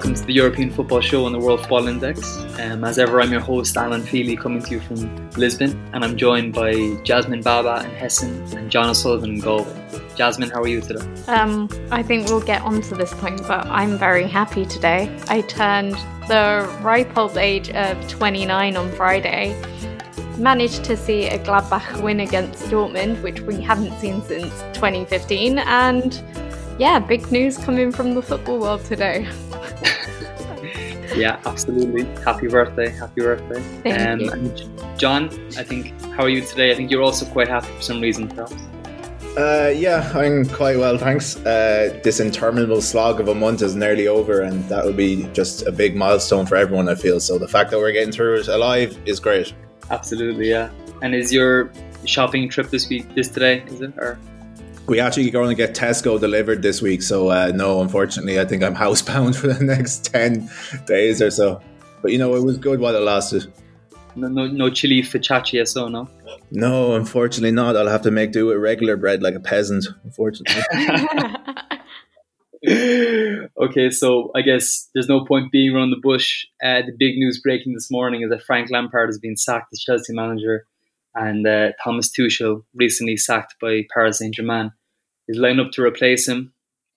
welcome to the European Football Show on the World Football Index. Um, as ever, I'm your host, Alan Feely, coming to you from Lisbon, and I'm joined by Jasmine Baba in Hessen and John O'Sullivan in Galway. Jasmine, how are you today? Um, I think we'll get onto this point, but I'm very happy today. I turned the ripe old age of 29 on Friday. Managed to see a Gladbach win against Dortmund, which we haven't seen since 2015, and yeah, big news coming from the football world today. yeah, absolutely. Happy birthday. Happy birthday. Thank um, you. John, I think, how are you today? I think you're also quite happy for some reason, perhaps. Uh, yeah, I'm quite well, thanks. Uh, this interminable slog of a month is nearly over, and that will be just a big milestone for everyone, I feel. So the fact that we're getting through it alive is great. Absolutely, yeah. And is your shopping trip this week, this today, is it? Or we actually going to get Tesco delivered this week, so uh, no, unfortunately, I think I'm housebound for the next ten days or so. But you know, it was good while it lasted. No, no, no chili focaccia, so no. No, unfortunately not. I'll have to make do with regular bread like a peasant. Unfortunately. okay, so I guess there's no point being around the bush. Uh, the big news breaking this morning is that Frank Lampard has been sacked as Chelsea manager, and uh, Thomas Tuchel recently sacked by Paris Saint Germain is lined up to replace him.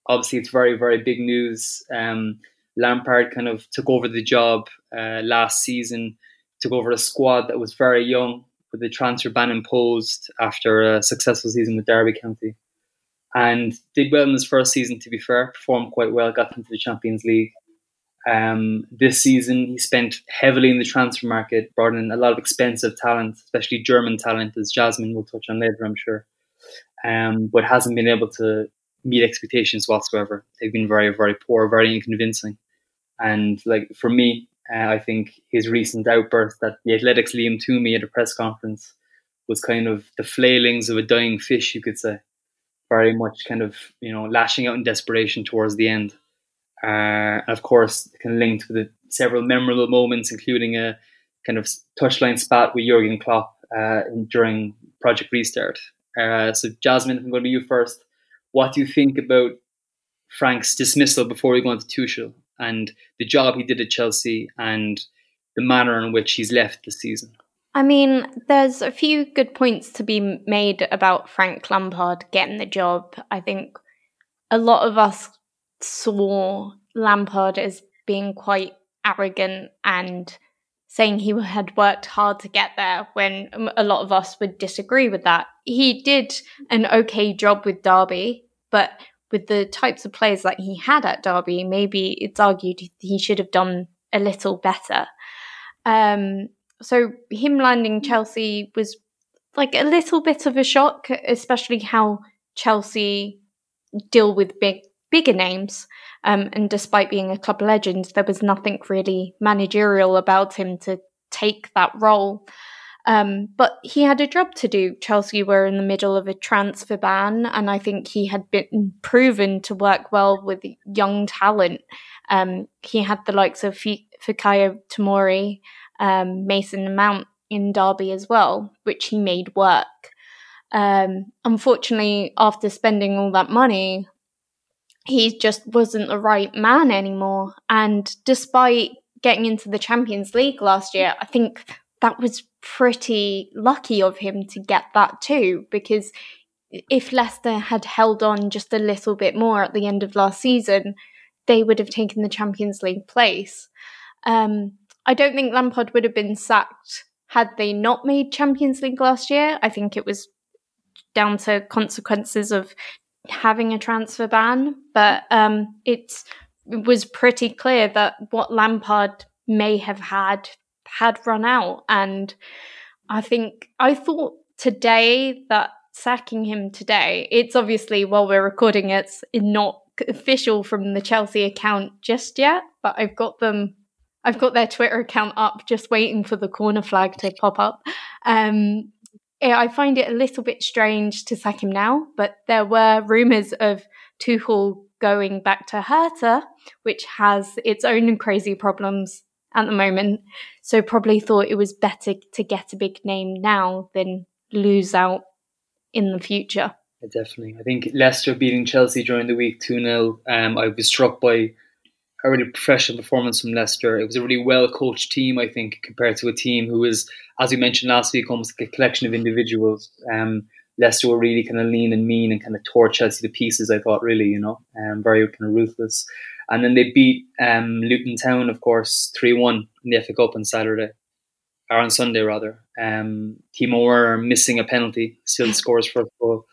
Obviously, it's very, very big news. Um, Lampard kind of took over the job uh, last season, took over a squad that was very young with the transfer ban imposed after a successful season with Derby County. And did well in his first season, to be fair, performed quite well, got into the Champions League. Um, this season, he spent heavily in the transfer market, brought in a lot of expensive talent, especially German talent, as Jasmine will touch on later, I'm sure um, but hasn't been able to meet expectations whatsoever. They've been very, very poor, very unconvincing. And like for me, uh, I think his recent outburst that the Athletic's Liam Twomey at a press conference was kind of the flailings of a dying fish, you could say. Very much kind of, you know, lashing out in desperation towards the end. Uh, of course, kind of linked with several memorable moments, including a kind of touchline spat with Jurgen Klopp uh, during Project Restart, uh, so, Jasmine, I'm going to you first. What do you think about Frank's dismissal before we go on to Tuchel and the job he did at Chelsea and the manner in which he's left the season? I mean, there's a few good points to be made about Frank Lampard getting the job. I think a lot of us saw Lampard as being quite arrogant and saying he had worked hard to get there when a lot of us would disagree with that. He did an okay job with Derby, but with the types of players that he had at Derby, maybe it's argued he should have done a little better. Um, so him landing Chelsea was like a little bit of a shock, especially how Chelsea deal with big bigger names. Um, and despite being a club legend, there was nothing really managerial about him to take that role. Um, but he had a job to do. Chelsea were in the middle of a transfer ban, and I think he had been proven to work well with young talent. Um, he had the likes of F- Fikayo Tomori, um, Mason Mount in Derby as well, which he made work. Um, unfortunately, after spending all that money, he just wasn't the right man anymore. And despite getting into the Champions League last year, I think that was pretty lucky of him to get that too, because if Leicester had held on just a little bit more at the end of last season, they would have taken the Champions League place. Um, I don't think Lampard would have been sacked had they not made Champions League last year. I think it was down to consequences of having a transfer ban, but um, it's it was pretty clear that what Lampard may have had had run out, and I think I thought today that sacking him today. It's obviously while we're recording, it's not official from the Chelsea account just yet, but I've got them. I've got their Twitter account up, just waiting for the corner flag to pop up. Um, I find it a little bit strange to sack him now, but there were rumours of Tuchel going back to Hertha, which has its own crazy problems at the moment. So probably thought it was better to get a big name now than lose out in the future. definitely. I think Leicester beating Chelsea during the week 2 0. Um, I was struck by a really professional performance from Leicester. It was a really well coached team, I think, compared to a team who was, as we mentioned last week, almost like a collection of individuals. Um, Leicester were really kind of lean and mean and kind of tore Chelsea to pieces. I thought, really, you know, um, very kind of ruthless. And then they beat um, Luton Town, of course, three one in the FA Cup on Saturday, or on Sunday rather. Um, Timo Werner missing a penalty, still scores for for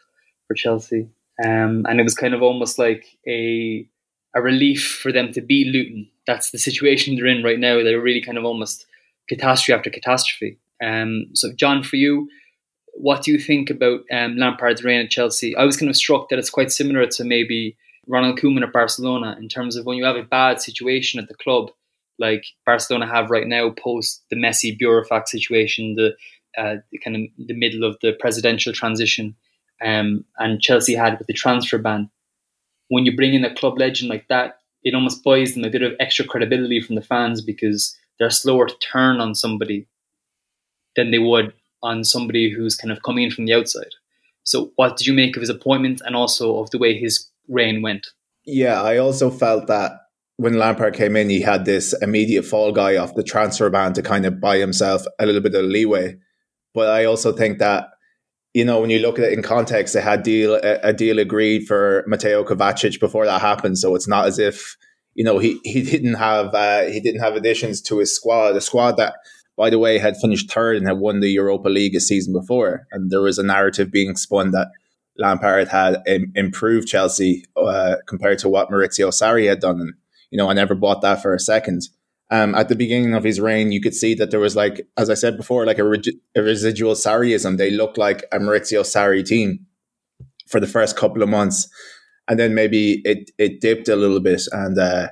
Chelsea, um, and it was kind of almost like a a relief for them to beat Luton. That's the situation they're in right now. They're really kind of almost catastrophe after catastrophe. Um, so, John, for you, what do you think about um, Lampard's reign at Chelsea? I was kind of struck that it's quite similar to maybe Ronald Koeman at Barcelona in terms of when you have a bad situation at the club, like Barcelona have right now post the Messi burofax situation, the, uh, the kind of the middle of the presidential transition, um, and Chelsea had with the transfer ban when you bring in a club legend like that, it almost buys them a bit of extra credibility from the fans because they're slower to turn on somebody than they would on somebody who's kind of coming in from the outside. So, what did you make of his appointment and also of the way his reign went? Yeah, I also felt that when Lampard came in, he had this immediate fall guy off the transfer ban to kind of buy himself a little bit of leeway. But I also think that you know, when you look at it in context, they had deal a, deal agreed for Mateo Kovacic before that happened. So it's not as if you know he he didn't have uh, he didn't have additions to his squad. The squad that, by the way, had finished third and had won the Europa League a season before, and there was a narrative being spun that Lampard had Im- improved Chelsea uh, compared to what Maurizio Sarri had done. And you know, I never bought that for a second um, at the beginning of his reign, you could see that there was like, as I said before, like a, a residual Sarriism. They looked like a Maurizio Sarri team for the first couple of months, and then maybe it it dipped a little bit, and uh,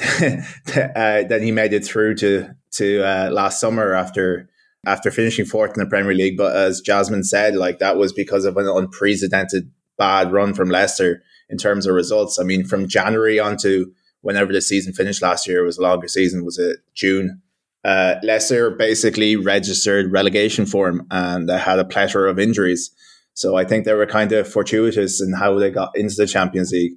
uh, then he made it through to to uh, last summer after after finishing fourth in the Premier League. But as Jasmine said, like that was because of an unprecedented bad run from Leicester in terms of results. I mean, from January on to whenever the season finished last year, was a longer season, was it June? Uh, Leicester basically registered relegation for him and they had a plethora of injuries. So I think they were kind of fortuitous in how they got into the Champions League.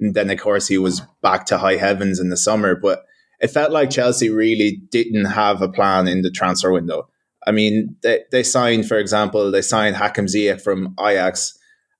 And then, of course, he was back to high heavens in the summer. But it felt like Chelsea really didn't have a plan in the transfer window. I mean, they, they signed, for example, they signed Hakim Ziyech from Ajax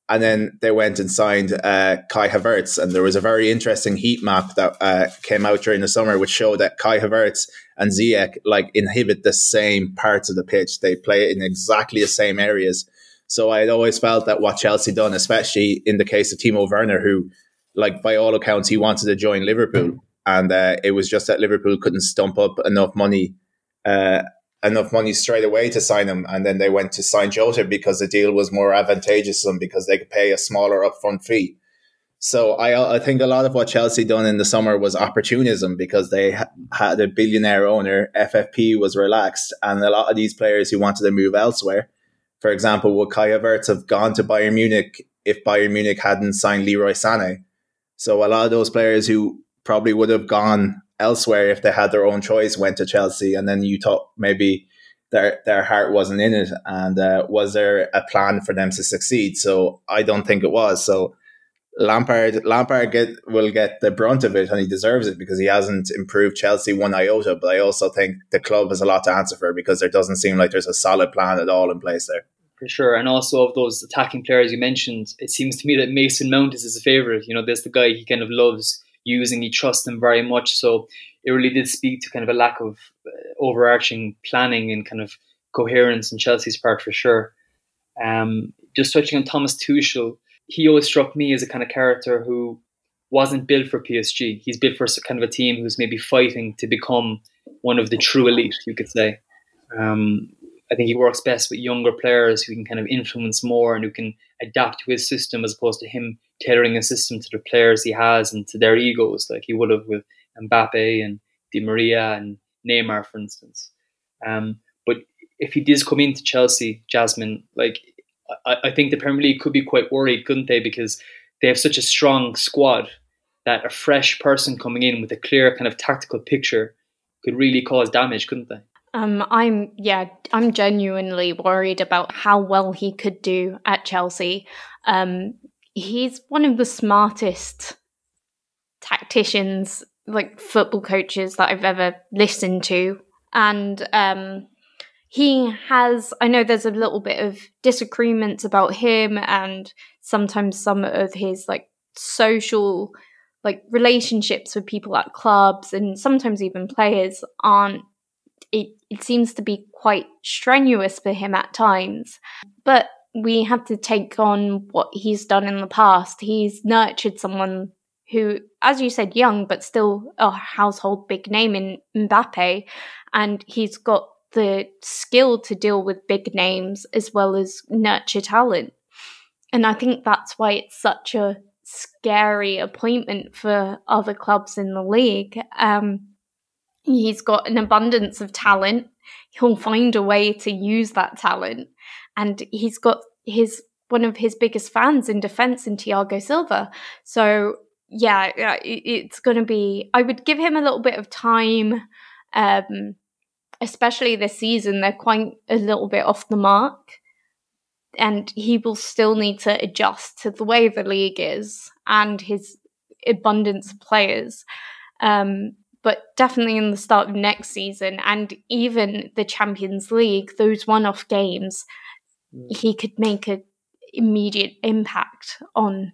and then they went and signed uh, Kai Havertz, and there was a very interesting heat map that uh, came out during the summer, which showed that Kai Havertz and Ziyech like inhibit the same parts of the pitch. They play in exactly the same areas. So I had always felt that what Chelsea done, especially in the case of Timo Werner, who, like by all accounts, he wanted to join Liverpool, and uh, it was just that Liverpool couldn't stump up enough money uh, enough money straight away to sign him, and then they went to sign Jota because the deal was more advantageous to them because they could pay a smaller upfront fee. So I I think a lot of what Chelsea done in the summer was opportunism because they ha- had a billionaire owner. FFP was relaxed, and a lot of these players who wanted to move elsewhere, for example, would Kai Havertz have gone to Bayern Munich if Bayern Munich hadn't signed Leroy Sané? So a lot of those players who probably would have gone elsewhere if they had their own choice went to Chelsea, and then you thought maybe their their heart wasn't in it, and uh, was there a plan for them to succeed? So I don't think it was. So Lampard Lampard get will get the brunt of it, and he deserves it because he hasn't improved Chelsea one iota. But I also think the club has a lot to answer for because there doesn't seem like there's a solid plan at all in place there. For sure, and also of those attacking players you mentioned, it seems to me that Mason Mount is his favourite. You know, there's the guy he kind of loves using. He trusts them very much. So it really did speak to kind of a lack of uh, overarching planning and kind of coherence in Chelsea's part for sure. Um, just touching on Thomas Tuchel, he always struck me as a kind of character who wasn't built for PSG. He's built for a kind of a team who's maybe fighting to become one of the true elite, you could say. Um, I think he works best with younger players who can kind of influence more and who can adapt to his system as opposed to him tailoring a system to the players he has and to their egos, like he would have with Mbappe and Di Maria and Neymar, for instance. Um, but if he does come into Chelsea, Jasmine, like I, I think the Premier League could be quite worried, couldn't they? Because they have such a strong squad that a fresh person coming in with a clear kind of tactical picture could really cause damage, couldn't they? Um, I'm yeah, I'm genuinely worried about how well he could do at Chelsea. Um, he's one of the smartest tacticians like football coaches that I've ever listened to, and um, he has. I know there's a little bit of disagreements about him, and sometimes some of his like social like relationships with people at clubs and sometimes even players aren't it, it seems to be quite strenuous for him at times. But we have to take on what he's done in the past. He's nurtured someone who as you said young but still a household big name in Mbappe. And he's got the skill to deal with big names as well as nurture talent. And I think that's why it's such a scary appointment for other clubs in the league. Um, he's got an abundance of talent. He'll find a way to use that talent, and he's got his one of his biggest fans in defence in Thiago Silva. So yeah, it's going to be. I would give him a little bit of time. Um, especially this season, they're quite a little bit off the mark and he will still need to adjust to the way the league is and his abundance of players. Um, but definitely in the start of next season and even the Champions League, those one-off games, mm. he could make an immediate impact on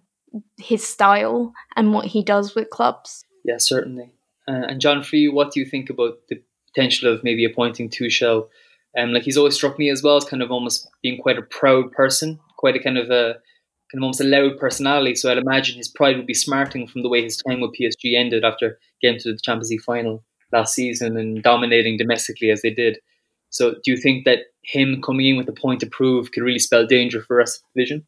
his style and what he does with clubs. Yeah, certainly. Uh, and John, for you, what do you think about the potential of maybe appointing Tuchel um, like he's always struck me as well as kind of almost being quite a proud person, quite a kind of a kind of almost a loud personality. So I'd imagine his pride would be smarting from the way his time with PSG ended after getting to the Champions League final last season and dominating domestically as they did. So do you think that him coming in with a point to prove could really spell danger for us division?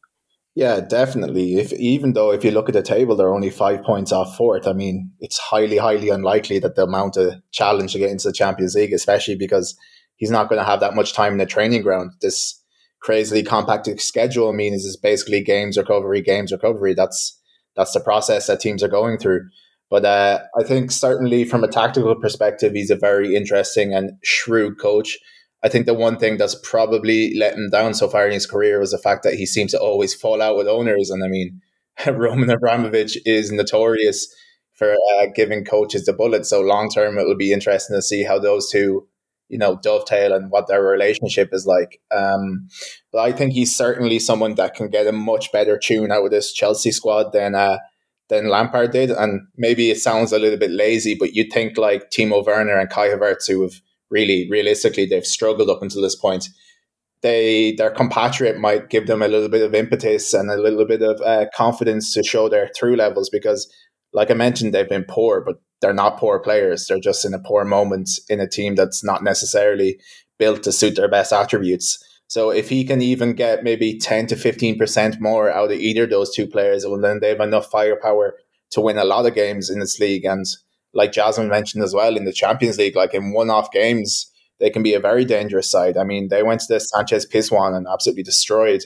Yeah, definitely. If even though if you look at the table, they're only five points off fourth. I mean, it's highly, highly unlikely that they'll mount a challenge to get into the Champions League, especially because he's not going to have that much time in the training ground. This crazily compacted schedule means is basically games recovery, games recovery. That's that's the process that teams are going through. But uh, I think certainly from a tactical perspective, he's a very interesting and shrewd coach. I think the one thing that's probably let him down so far in his career was the fact that he seems to always fall out with owners. And I mean, Roman Abramovich is notorious for uh, giving coaches the bullet. So long term, it will be interesting to see how those two you know dovetail and what their relationship is like. Um, but I think he's certainly someone that can get a much better tune out of this Chelsea squad than uh, than Lampard did. And maybe it sounds a little bit lazy, but you'd think like Timo Werner and Kai Havertz, who have really realistically they've struggled up until this point. They their compatriot might give them a little bit of impetus and a little bit of uh, confidence to show their true levels because, like I mentioned, they've been poor, but they're not poor players. They're just in a poor moment in a team that's not necessarily built to suit their best attributes. So if he can even get maybe 10 to 15% more out of either of those two players, well, then they have enough firepower to win a lot of games in this league. And like Jasmine mentioned as well, in the Champions League, like in one off games, they can be a very dangerous side. I mean, they went to the Sanchez Pizjuan and absolutely destroyed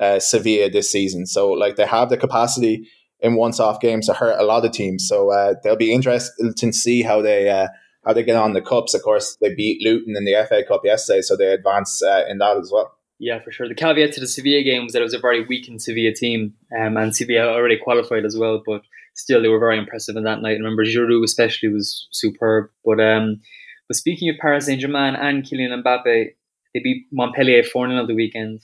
uh, Sevilla this season. So, like, they have the capacity in once-off games to hurt a lot of teams. So uh, they'll be interested to see how they uh, how they get on the cups. Of course, they beat Luton in the FA Cup yesterday, so they advance uh, in that as well. Yeah, for sure. The caveat to the Sevilla game was that it was a very weakened Sevilla team, um, and Sevilla already qualified as well, but still they were very impressive in that night. I remember Giroud especially was superb. But um, but speaking of Paris Saint Germain and Kylian Mbappe, they beat Montpellier four 0 the weekend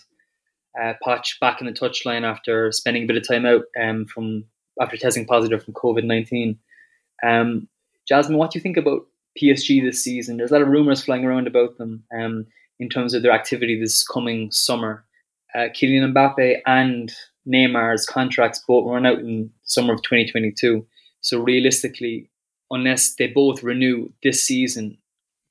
uh, back in the touchline after spending a bit of time out um, from after testing positive from COVID nineteen. Um, Jasmine, what do you think about PSG this season? There's a lot of rumors flying around about them um, in terms of their activity this coming summer. Uh, Kylian Mbappe and Neymar's contracts both run out in summer of 2022. So realistically, unless they both renew this season,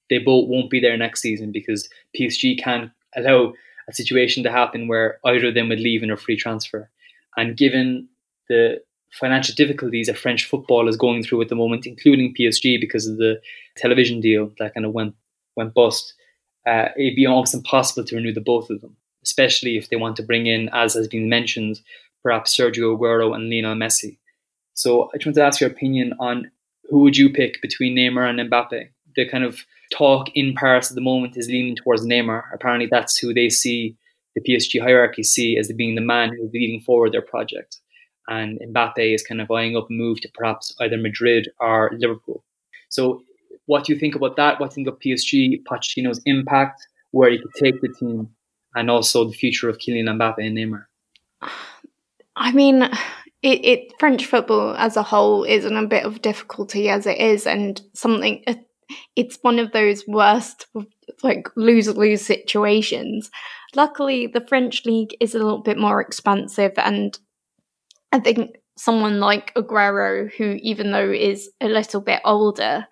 they both won't be there next season because PSG can't allow a situation to happen where either of them would leave in a free transfer. And given the financial difficulties that French football is going through at the moment, including PSG because of the television deal that kind of went went bust, uh, it'd be almost impossible to renew the both of them, especially if they want to bring in, as has been mentioned, perhaps Sergio Aguero and Lionel Messi. So I just want to ask your opinion on who would you pick between Neymar and Mbappe? The kind of talk in Paris at the moment is leaning towards Neymar. Apparently, that's who they see the PSG hierarchy see as being the man who's leading forward their project. and Mbappe is kind of eyeing up a move to perhaps either Madrid or Liverpool. So, what do you think about that? What do you think of PSG, Pochettino's impact, where he could take the team, and also the future of Kylian Mbappe and Neymar? I mean, it, it French football as a whole is in a bit of difficulty as it is, and something. It's one of those worst, like lose lose situations. Luckily, the French league is a little bit more expansive, and I think someone like Aguero, who even though is a little bit older,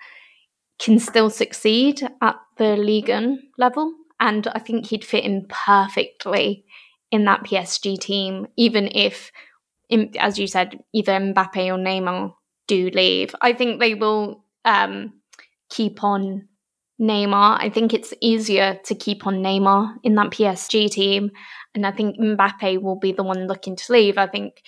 can still succeed at the Ligue level, and I think he'd fit in perfectly in that PSG team, even if, as you said, either Mbappe or Neymar do leave. I think they will um, keep on Neymar. I think it's easier to keep on Neymar in that PSG team. And I think Mbappe will be the one looking to leave. I think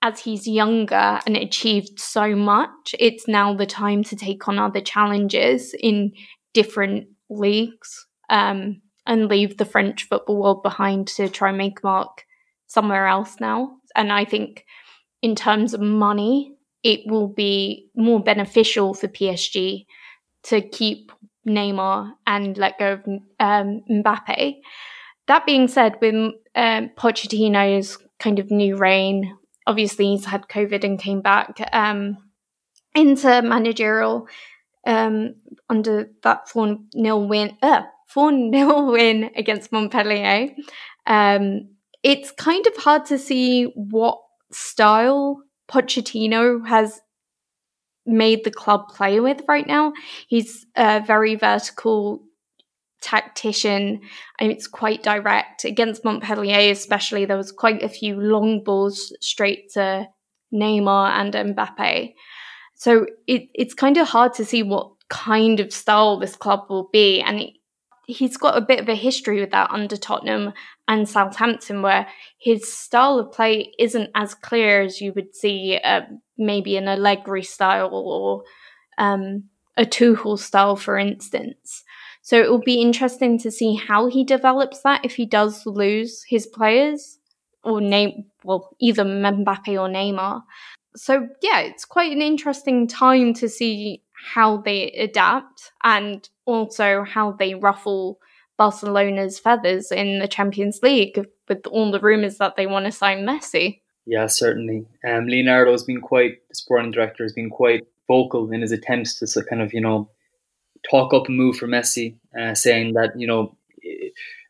as he's younger and achieved so much, it's now the time to take on other challenges in different leagues. Um, and leave the French football world behind to try and make mark somewhere else now. And I think in terms of money, it will be more beneficial for PSG to keep Neymar and let go of um, Mbappe. That being said, with um, Pochettino's kind of new reign, obviously he's had COVID and came back um, into managerial um, under that 4 nil win. Uh, 4 0 win against Montpellier. Um, it's kind of hard to see what style Pochettino has made the club play with right now. He's a very vertical tactician and it's quite direct. Against Montpellier, especially, there was quite a few long balls straight to Neymar and Mbappe. So it, it's kind of hard to see what kind of style this club will be. And he's got a bit of a history with that under Tottenham and Southampton, where his style of play isn't as clear as you would see uh, maybe an Allegri style or um, a Tuchel style, for instance. So it will be interesting to see how he develops that if he does lose his players or name well either Mbappe or Neymar. So yeah, it's quite an interesting time to see how they adapt and also how they ruffle Barcelona's feathers in the Champions League with all the rumours that they want to sign Messi. Yeah, certainly. Um, Leonardo's been quite, the sporting director has been quite vocal in his attempts to kind of, you know, talk up a move for Messi, uh, saying that, you know,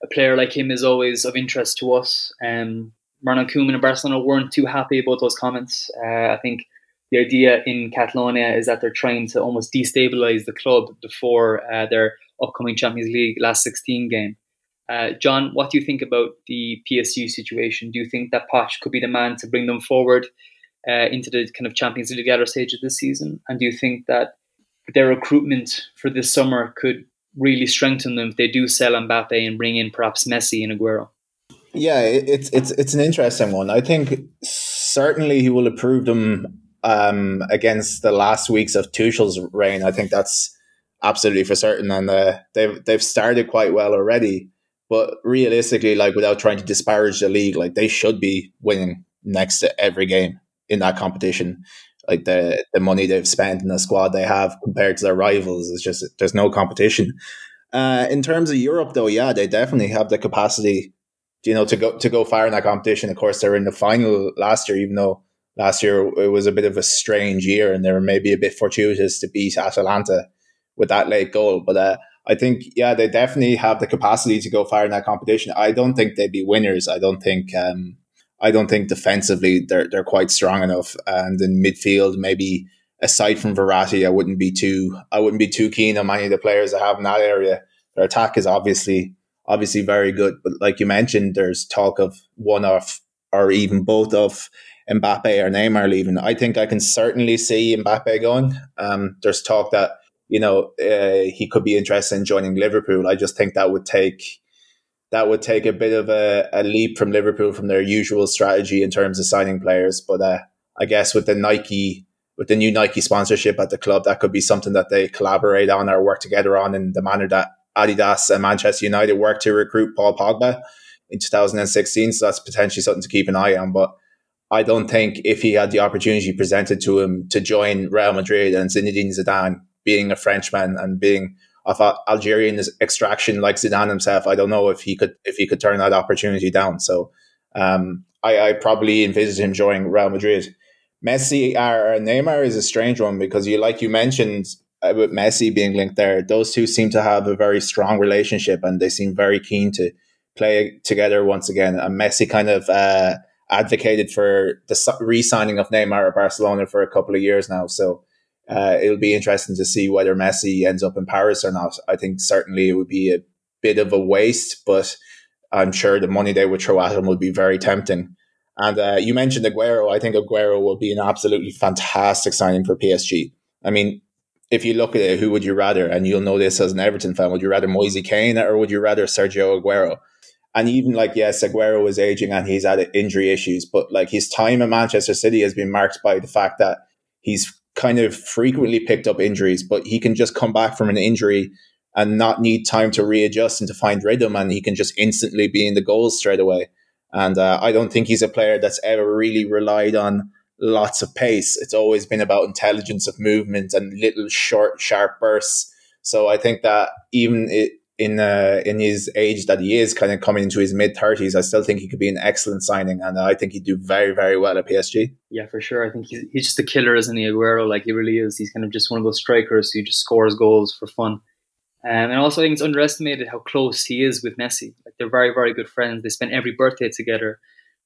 a player like him is always of interest to us. Um, Ronald Koeman and Barcelona weren't too happy about those comments. Uh, I think the idea in Catalonia is that they're trying to almost destabilize the club before uh, their upcoming Champions League last 16 game. Uh, John, what do you think about the PSG situation? Do you think that Poch could be the man to bring them forward uh, into the kind of Champions League latter stage of this season? And do you think that their recruitment for this summer could really strengthen them if they do sell Mbappe and bring in perhaps Messi and Aguero? Yeah, it's it's it's an interesting one. I think certainly he will approve them um, against the last weeks of Tuchel's reign. I think that's absolutely for certain, and uh, they've they've started quite well already. But realistically, like without trying to disparage the league, like they should be winning next to every game in that competition. Like the the money they've spent and the squad they have compared to their rivals is just there's no competition. Uh, in terms of Europe, though, yeah, they definitely have the capacity, you know, to go to go far in that competition. Of course, they were in the final last year, even though last year it was a bit of a strange year and they were maybe a bit fortuitous to beat Atalanta with that late goal. But uh, I think, yeah, they definitely have the capacity to go far in that competition. I don't think they'd be winners. I don't think, um, I don't think defensively they're they're quite strong enough. And in midfield, maybe aside from Verratti, I wouldn't be too I wouldn't be too keen on many of the players I have in that area. Their attack is obviously obviously very good, but like you mentioned, there's talk of one off or even both of Mbappe or Neymar leaving. I think I can certainly see Mbappe going. Um, there's talk that you know uh, he could be interested in joining Liverpool. I just think that would take that would take a bit of a, a leap from Liverpool from their usual strategy in terms of signing players. But uh, I guess with the Nike with the new Nike sponsorship at the club, that could be something that they collaborate on or work together on in the manner that Adidas and Manchester United worked to recruit Paul Pogba in 2016. So that's potentially something to keep an eye on. But I don't think if he had the opportunity presented to him to join Real Madrid and Zinedine Zidane being a Frenchman and being of Algerian extraction like Zidane himself, I don't know if he could if he could turn that opportunity down. So um, I, I probably envisage him joining Real Madrid. Messi or Neymar is a strange one because you like you mentioned with Messi being linked there, those two seem to have a very strong relationship and they seem very keen to play together once again. And Messi kind of uh, advocated for the re-signing of Neymar at Barcelona for a couple of years now. So uh, it'll be interesting to see whether Messi ends up in Paris or not. I think certainly it would be a bit of a waste, but I'm sure the money they would throw at him would be very tempting. And uh, you mentioned Aguero. I think Aguero will be an absolutely fantastic signing for PSG. I mean, if you look at it, who would you rather? And you'll know this as an Everton fan. Would you rather Moise Kean or would you rather Sergio Aguero? And even like, yes, Aguero is aging and he's had injury issues, but like his time at Manchester City has been marked by the fact that he's kind of frequently picked up injuries, but he can just come back from an injury and not need time to readjust and to find rhythm. And he can just instantly be in the goals straight away. And uh, I don't think he's a player that's ever really relied on lots of pace. It's always been about intelligence of movement and little short, sharp bursts. So I think that even it, in uh, in his age that he is, kind of coming into his mid thirties, I still think he could be an excellent signing, and I think he'd do very very well at PSG. Yeah, for sure. I think he's he's just a killer, isn't he, Aguero? Like he really is. He's kind of just one of those strikers who just scores goals for fun. Um, and also, I think it's underestimated how close he is with Messi. Like they're very very good friends. They spent every birthday together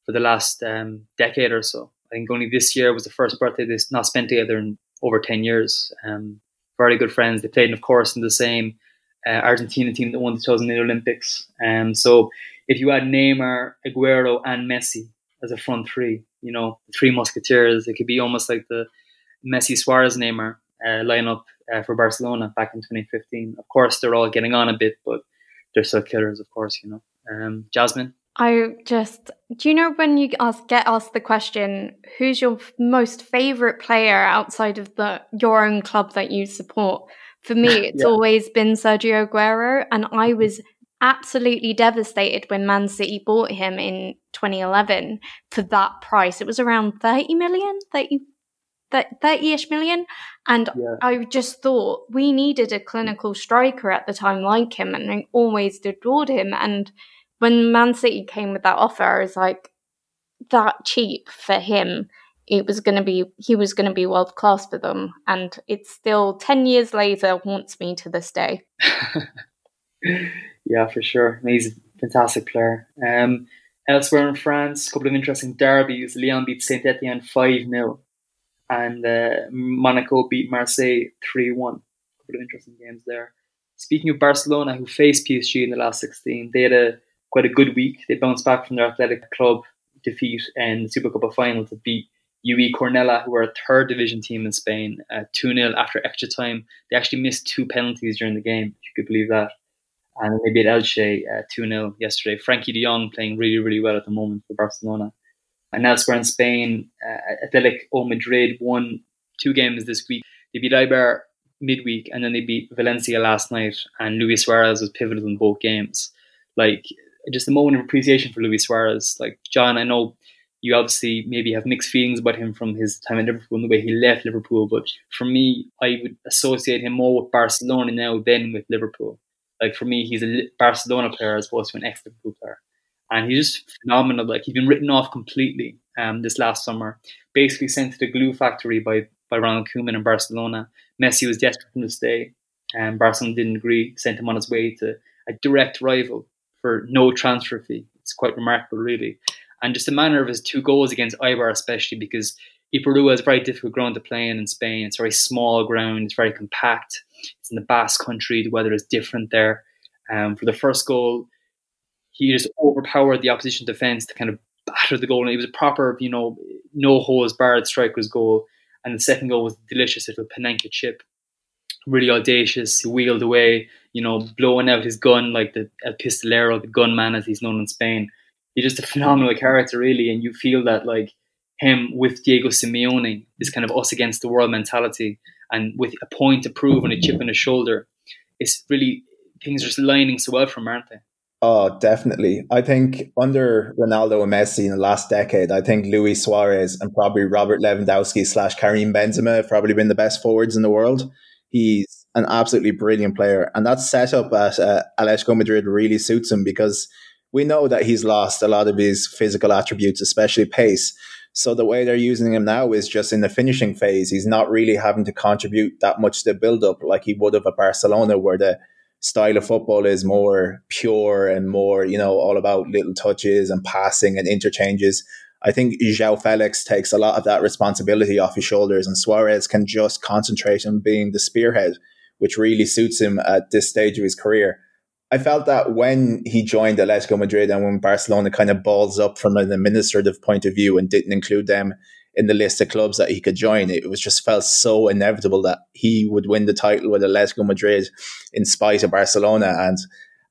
for the last um, decade or so. I think only this year was the first birthday they've not spent together in over 10 years. Um, very good friends. They played, of course, in the same uh, Argentina team that won the 2008 Olympics. Um, so if you add Neymar, Aguero, and Messi as a front three, you know, three musketeers, it could be almost like the Messi Suarez Neymar uh, lineup uh, for Barcelona back in 2015. Of course, they're all getting on a bit, but they're still killers, of course, you know. Um, Jasmine? I just do you know when you ask get asked the question who's your most favorite player outside of the your own club that you support? For me, it's yeah. always been Sergio Aguero, and I mm-hmm. was absolutely devastated when Man City bought him in 2011 for that price. It was around 30 million, 30 30-ish million and yeah. i just thought we needed a clinical striker at the time like him and i always adored him and when Man City came with that offer, I was like, that cheap for him. It was going to be, he was going to be world class for them. And it's still 10 years later, haunts me to this day. yeah, for sure. He's a fantastic player. Um, elsewhere in France, a couple of interesting derbies. Lyon beat Saint Etienne 5 0, and uh, Monaco beat Marseille 3 1. A couple of interesting games there. Speaking of Barcelona, who faced PSG in the last 16, they had a quite a good week. They bounced back from their athletic club defeat the Super Cup final to beat UE Cornellà, who are a third division team in Spain, uh, 2 uh, 0 after extra time. They actually missed two penalties during the game, if you could believe that. And they beat Elche uh, 2 uh, 0 yesterday. Frenkie de Jong playing really, really well at the moment for Barcelona. And elsewhere in Spain, uh, Atletico Madrid won two games this week. They beat Eibar midweek and then they beat Valencia last night. And Luis Suarez was pivotal in both games. Like, just a moment of appreciation for Luis Suarez. Like John, I know you obviously maybe have mixed feelings about him from his time in Liverpool and the way he left Liverpool, but for me, I would associate him more with Barcelona now than with Liverpool. Like for me, he's a Barcelona player as opposed to an ex-Liverpool player, and he's just phenomenal. Like he's been written off completely um, this last summer, basically sent to the glue factory by by Ronald Koeman in Barcelona. Messi was desperate for him to stay, and Barcelona didn't agree, sent him on his way to a direct rival for no transfer fee. It's quite remarkable, really. And just the manner of his two goals against Eibar, especially because Ipurua is very difficult ground to play in in Spain. It's very small ground. It's very compact. It's in the Basque country. The weather is different there. Um, for the first goal, he just overpowered the opposition defense to kind of batter the goal. And it was a proper, you know, no holes barred striker's goal. And the second goal was a delicious little Panenka chip really audacious. He wheeled away, you know, blowing out his gun like the El Pistolero, the gunman as he's known in Spain. He's just a phenomenal character, really, and you feel that like him with Diego Simeone, this kind of us against the world mentality, and with a point to prove and a chip on his shoulder, it's really things are just lining so well for him, aren't they? Oh, definitely. I think under Ronaldo and Messi in the last decade, I think Luis Suarez and probably Robert Lewandowski slash Karim Benzema have probably been the best forwards in the world. He's an absolutely brilliant player, and that setup at uh, Atletico Madrid really suits him because we know that he's lost a lot of his physical attributes, especially pace. So the way they're using him now is just in the finishing phase. He's not really having to contribute that much to build up like he would have at Barcelona, where the style of football is more pure and more, you know, all about little touches and passing and interchanges. I think Joao Felix takes a lot of that responsibility off his shoulders, and Suarez can just concentrate on being the spearhead, which really suits him at this stage of his career. I felt that when he joined Atletico Madrid and when Barcelona kind of balls up from an administrative point of view and didn't include them in the list of clubs that he could join, it was just felt so inevitable that he would win the title with Atletico Madrid in spite of Barcelona. And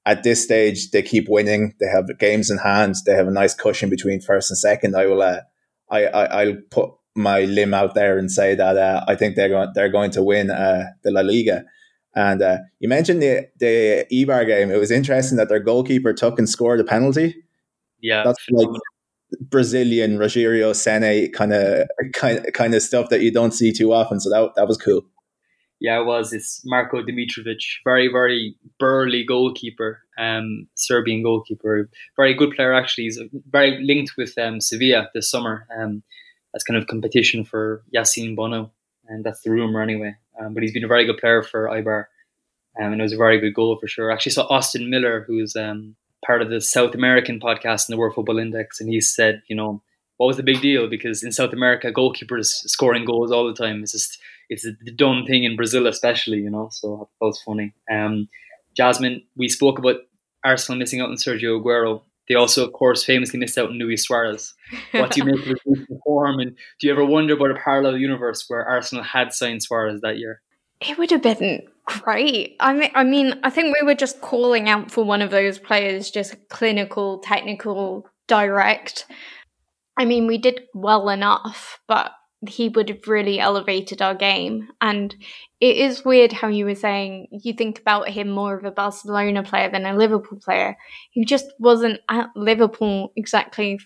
at this stage, they keep winning. They have games in hand. They have a nice cushion between first and second. I will, uh, I, I, will put my limb out there and say that uh, I think they're going, they're going to win uh, the La Liga. And uh, you mentioned the the Eibar game. It was interesting that their goalkeeper took and scored a penalty. Yeah, that's like Brazilian Rogério Ceni kind of kind kind of stuff that you don't see too often. So that that was cool. Yeah, it was. It's Marko Dimitrovic, very very burly goalkeeper, um, Serbian goalkeeper, very good player actually. He's very linked with um, Sevilla this summer. Um, as kind of competition for Yassine Bounou, and that's the rumor anyway. Um, but he's been a very good player for Eibar, um, and it was a very good goal for sure. I actually saw Austin Miller, who's um, part of the South American podcast in the World Football Index, and he said, you know, what was the big deal? Because in South America, goalkeepers scoring goals all the time. It's just it's the done thing in Brazil, especially, you know. So that was funny. Um, Jasmine, we spoke about Arsenal missing out on Sergio Aguero. They also, of course, famously missed out on Luis Suarez. What do you make of his form? And do you ever wonder about a parallel universe where Arsenal had signed Suarez that year? It would have been great. I mean, I mean, I think we were just calling out for one of those players, just clinical, technical, direct. I mean, we did well enough, but he would have really elevated our game. And it is weird how you were saying you think about him more of a Barcelona player than a Liverpool player. He just wasn't at Liverpool exactly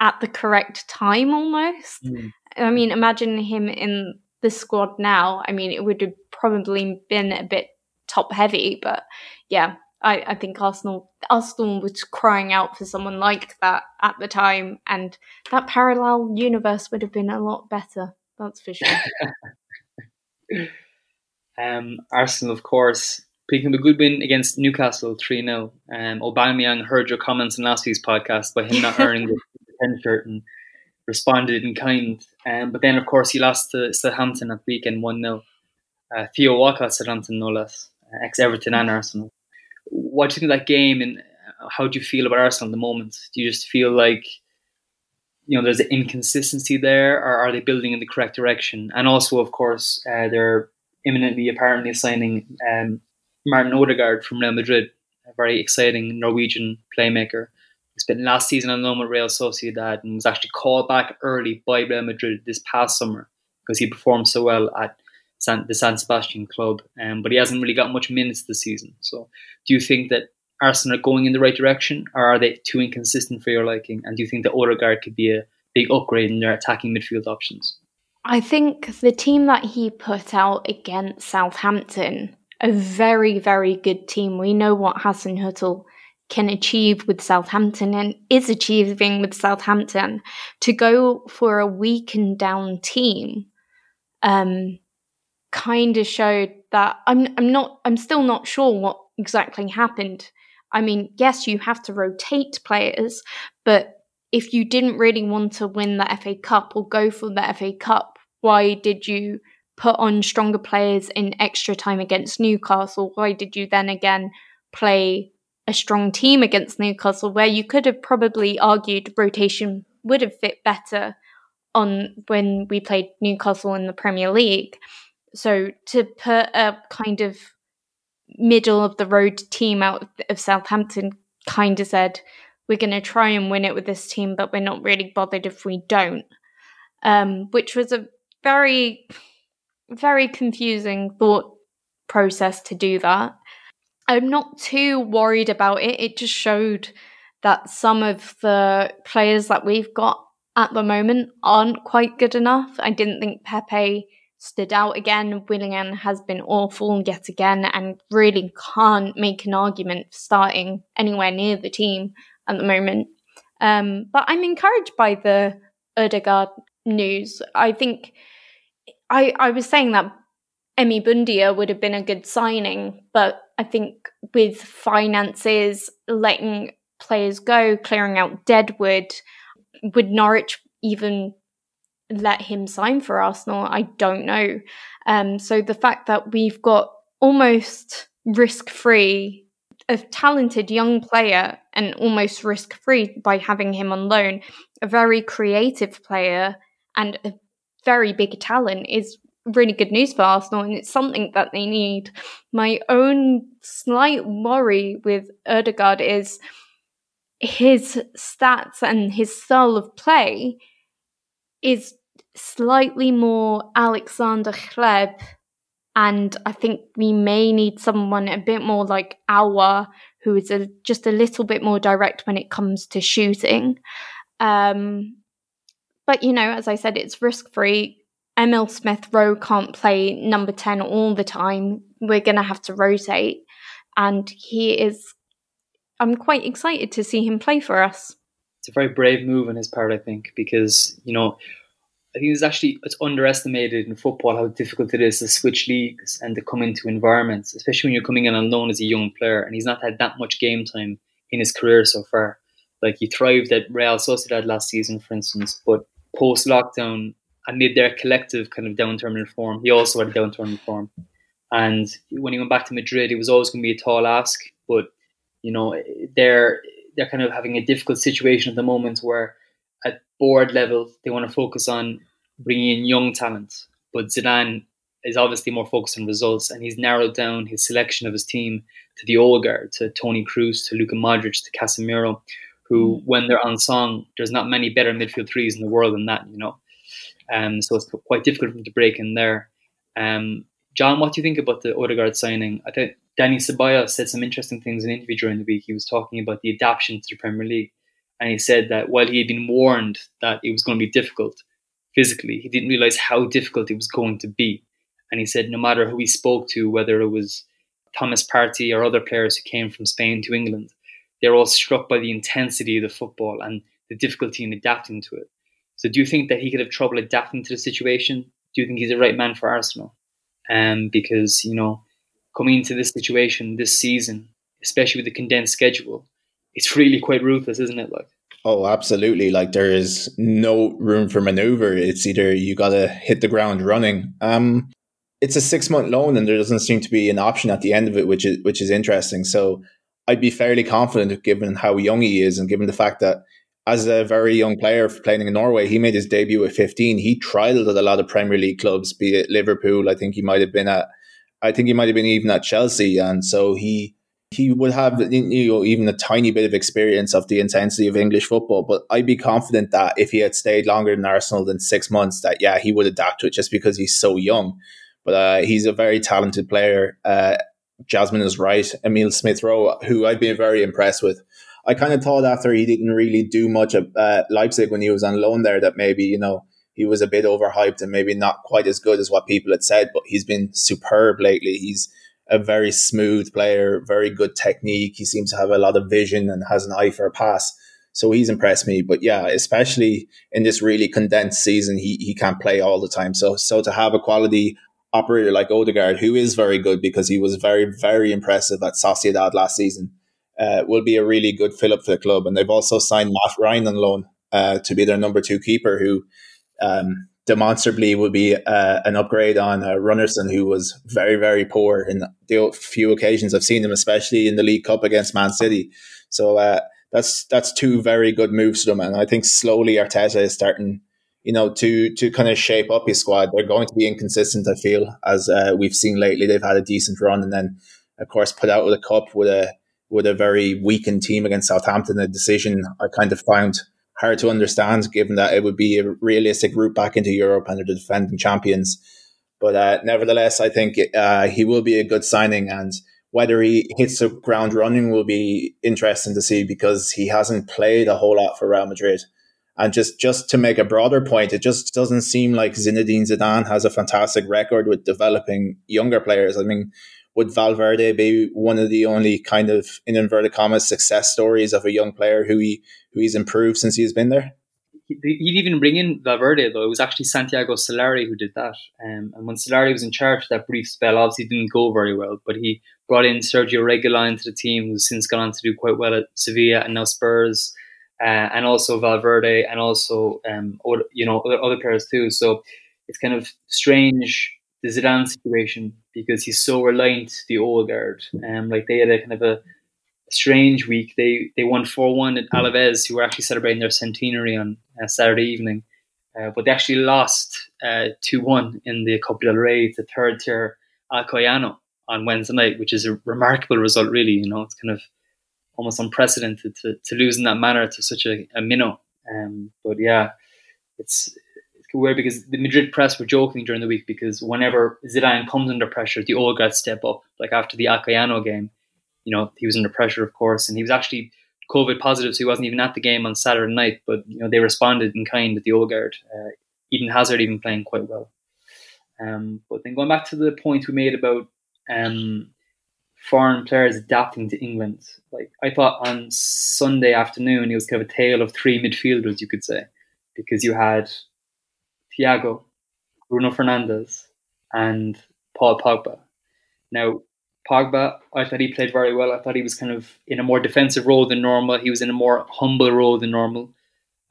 at the correct time almost. Mm. I mean, imagine him in the squad now. I mean, it would have probably been a bit top heavy, but yeah, I, I think Arsenal Arsenal was crying out for someone like that at the time, and that parallel universe would have been a lot better. That's for sure. um, Arsenal, of course, picking a good win against Newcastle 3 0. Um, Aubameyang heard your comments in last week's podcast by him not earning the 10 shirt and responded in kind. Um, but then, of course, he lost to Southampton at weekend 1 0. Uh, Theo Walcott, Southampton, no less, uh, ex Everton and Arsenal what do you think of that game and how do you feel about Arsenal at the moment? Do you just feel like you know there's an inconsistency there, or are they building in the correct direction? And also, of course, uh, they're imminently apparently signing um, Martin Odegaard from Real Madrid, a very exciting Norwegian playmaker. He spent last season on loan with Real Sociedad and was actually called back early by Real Madrid this past summer because he performed so well at San, the San Sebastian club, um, but he hasn't really got much minutes this season. So, do you think that Arsenal are going in the right direction, or are they too inconsistent for your liking? And do you think that Odegaard could be a big upgrade in their attacking midfield options? I think the team that he put out against Southampton, a very, very good team. We know what Hasenhüttl can achieve with Southampton and is achieving with Southampton. To go for a weakened down team, um, kind of showed that I'm I'm not I'm still not sure what exactly happened. I mean, yes, you have to rotate players, but if you didn't really want to win the FA Cup or go for the FA Cup, why did you put on stronger players in extra time against Newcastle? Why did you then again play a strong team against Newcastle where you could have probably argued rotation would have fit better on when we played Newcastle in the Premier League? So to put a kind of middle of the road team out of Southampton kind of said, we're going to try and win it with this team, but we're not really bothered if we don't. Um, which was a very, very confusing thought process to do that. I'm not too worried about it. It just showed that some of the players that we've got at the moment aren't quite good enough. I didn't think Pepe stood out again. Willian has been awful yet again and really can't make an argument for starting anywhere near the team at the moment. Um, but I'm encouraged by the Odegaard news. I think I, I was saying that Emi Buendia would have been a good signing, but I think with finances, letting players go, clearing out Deadwood, would Norwich even let him sign for Arsenal? I don't know. Um, so the fact that we've got almost risk free, a talented young player, and almost risk free by having him on loan, a very creative player, and a very big talent is really good news for Arsenal, and it's something that they need. My own slight worry with Odegaard is his stats and his style of play is slightly more Alexander Hleb. And I think we may need someone a bit more like Aouar, who is a, just a little bit more direct when it comes to shooting. Um, but, you know, as I said, it's risk free. Emil Smith Rowe can't play number 10 all the time. We're going to have to rotate. And he is, I'm quite excited to see him play for us. It's a very brave move on his part, I think, because, you know, I think it's actually it's underestimated in football how difficult it is to switch leagues and to come into environments, especially when you're coming in on loan as a young player. And he's not had that much game time in his career so far. Like he thrived at Real Sociedad last season, for instance, but post lockdown, amid their collective kind of downturn in form, he also had a downturn in form. And when he went back to Madrid, it was always going to be a tall ask. But you know, they're they're kind of having a difficult situation at the moment where at board level they want to focus on bringing in young talent. But Zidane is obviously more focused on results, and he's narrowed down his selection of his team to the old guard, to Toni Kroos, to Luka Modric, to Casemiro, who, mm. when they're on song, there's not many better midfield threes in the world than that, you know. Um, so it's quite difficult for him to break in there. Um, John, what do you think about the Odegaard signing? I think Danny Ceballos said some interesting things in an interview during the week. He was talking about the adaptation to the Premier League, and he said that while he had been warned that it was going to be difficult physically, he didn't realize how difficult it was going to be. And he said no matter who he spoke to, whether it was Thomas Partey or other players who came from Spain to England, they're all struck by the intensity of the football and the difficulty in adapting to it. So, do you think that he could have trouble adapting to the situation? Do you think he's the right man for Arsenal? Um, because you know, coming into this situation this season, especially with the condensed schedule, it's really quite ruthless, isn't it? Like, oh, absolutely. Like there is no room for maneuver. It's either you got to hit the ground running. Um, it's a six month loan, and there doesn't seem to be an option at the end of it, which is which is interesting. So I'd be fairly confident, given how young he is, and given the fact that as a very young player playing in Norway, he made his debut at 15. He trialed at a lot of Premier League clubs, be it Liverpool. I think he might have been at, I think he might have been even at Chelsea, and so he he would have you know even a tiny bit of experience of the intensity of English football. But I'd be confident that if he had stayed longer in Arsenal than six months, that yeah, he would adapt to it just because he's so young. But uh, he's a very talented player. Uh, Jasmine is right. Emil Smith Rowe, who I've been very impressed with. I kind of thought after he didn't really do much at uh, Leipzig when he was on loan there that maybe, you know, he was a bit overhyped and maybe not quite as good as what people had said, but he's been superb lately. He's a very smooth player, very good technique. He seems to have a lot of vision and has an eye for a pass. So he's impressed me. But yeah, especially in this really condensed season, he, he can't play all the time. So so to have a quality operator like Odegaard, who is very good because he was very, very impressive at Sociedad last season, uh, will be a really good fill up for the club. And they've also signed Matt Ryan on loan uh, to be their number two keeper, who um, demonstrably will be uh, an upgrade on uh, Runarsson, who was very, very poor in the few occasions I've seen him, especially in the League Cup against Man City. So uh, that's that's two very good moves to them, and I think slowly Arteta is starting, you know, to to kind of shape up his squad. They're going to be inconsistent, I feel, as uh, we've seen lately. They've had a decent run, and then of course put out with a cup with a with a very weakened team against Southampton. A decision I kind of found hard to understand, given that it would be a realistic route back into Europe they're the defending champions. But uh, nevertheless, I think uh, he will be a good signing. And whether he hits the ground running will be interesting to see because he hasn't played a whole lot for Real Madrid. And just, just to make a broader point, it just doesn't seem like Zinedine Zidane has a fantastic record with developing younger players. I mean, would Valverde be one of the only kind of in inverted commas success stories of a young player who he who he's improved since he's been there? He'd even bring in Valverde though. It was actually Santiago Solari who did that. Um, and when Solari was in charge that brief spell, obviously didn't go very well. But he brought in Sergio Reguilon into the team, who's since gone on to do quite well at Sevilla and now Spurs uh, and also Valverde, and also um, you know other, other players too. So it's kind of strange the Zidane situation because he's so reliant to the old guard. Um, like they had a kind of a strange week. They they won four one at Alaves, who were actually celebrating their centenary on uh, Saturday evening, uh, but they actually lost uh, two one in the Copa del Rey to third tier Alcoyano on Wednesday night, which is a remarkable result. Really, you know, it's kind of almost unprecedented to, to lose in that manner to such a, a minnow. Um, but yeah, it's, weird because the Madrid press were joking during the week because whenever Zidane comes under pressure, the old guys step up. Like after the Alcoyano game, you know, he was under pressure, of course, and he was actually COVID positive, so he wasn't even at the game on Saturday night. But you know, they responded in kind with the old guard. Uh, Eden Hazard even playing quite well. Um, but then going back to the point we made about um, foreign players adapting to England. Like I thought on Sunday afternoon, it was kind of a tale of three midfielders, you could say, because you had Thiago, Bruno Fernandes, and Paul Pogba. Now, Pogba, I thought he played very well. I thought he was kind of in a more defensive role than normal. He was in a more humble role than normal.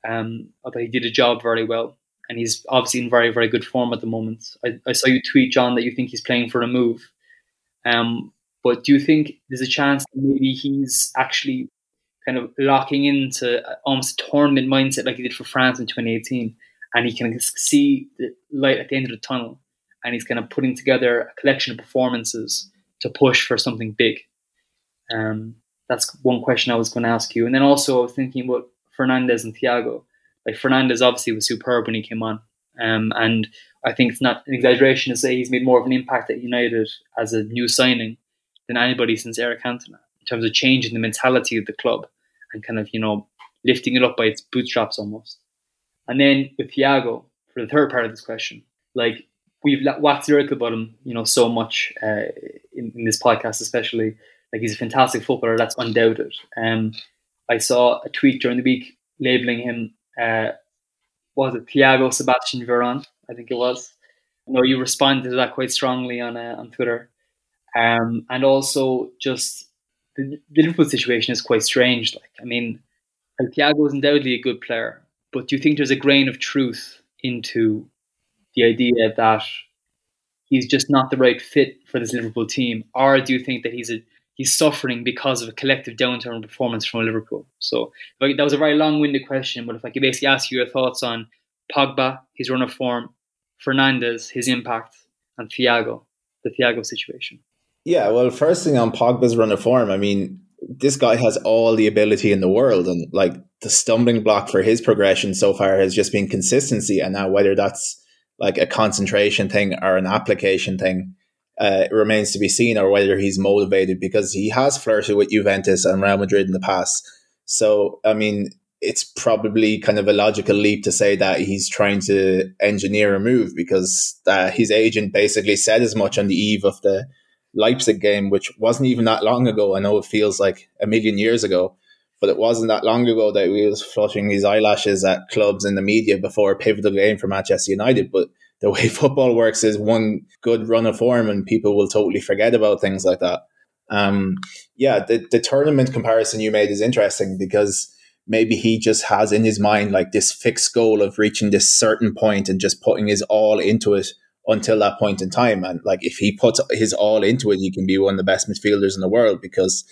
Um, I thought he did a job very well. And he's obviously in very, very good form at the moment. I, I saw you tweet, John, that you think he's playing for a move. Um, but do you think there's a chance that maybe he's actually kind of locking into almost a tournament mindset like he did for France in 2018, and he can see the light at the end of the tunnel, and he's kind of putting together a collection of performances to push for something big. Um, that's one question I was going to ask you, and then also I was thinking about Fernandes and Thiago. Like Fernandes obviously was superb when he came on, um, and I think it's not an exaggeration to say he's made more of an impact at United as a new signing than anybody since Eric Cantona in terms of changing the mentality of the club and kind of, you know, lifting it up by its bootstraps almost. And then with Thiago, for the third part of this question, like we've waxed lyrical about him, you know, so much uh, in, in, this podcast, especially. Like he's a fantastic footballer, that's undoubted. Um, I saw a tweet during the week labeling him, uh, was it Thiago Sebastian Veron? I think it was. I know you responded to that quite strongly on uh, on Twitter. Um, and also just the, the, Liverpool situation is quite strange. Like, I mean, Thiago is undoubtedly a good player, but do you think there's a grain of truth into the idea that he's just not the right fit for this Liverpool team, or do you think that he's a he's suffering because of a collective downturn in performance from Liverpool? So that was a very long-winded question, but if I could basically ask you your thoughts on Pogba, his run of form, Fernandes, his impact, and Thiago, the Thiago situation. Yeah, well, first thing on Pogba's run of form, I mean, this guy has all the ability in the world, and like the stumbling block for his progression so far has just been consistency. And now, whether that's like a concentration thing or an application thing, uh, remains to be seen, or whether he's motivated because he has flirted with Juventus and Real Madrid in the past. So, I mean, it's probably kind of a logical leap to say that he's trying to engineer a move because uh, his agent basically said as much on the eve of the Leipzig game, which wasn't even that long ago. I know it feels like a million years ago, but it wasn't that long ago that we was flushing his eyelashes at clubs in the media before a pivotal game for Manchester United. But the way football works is one good run of form and people will totally forget about things like that. Um, yeah, the, the tournament comparison you made is interesting because maybe he just has in his mind like this fixed goal of reaching this certain point and just putting his all into it until that point in time. And like if he puts his all into it, he can be one of the best midfielders in the world because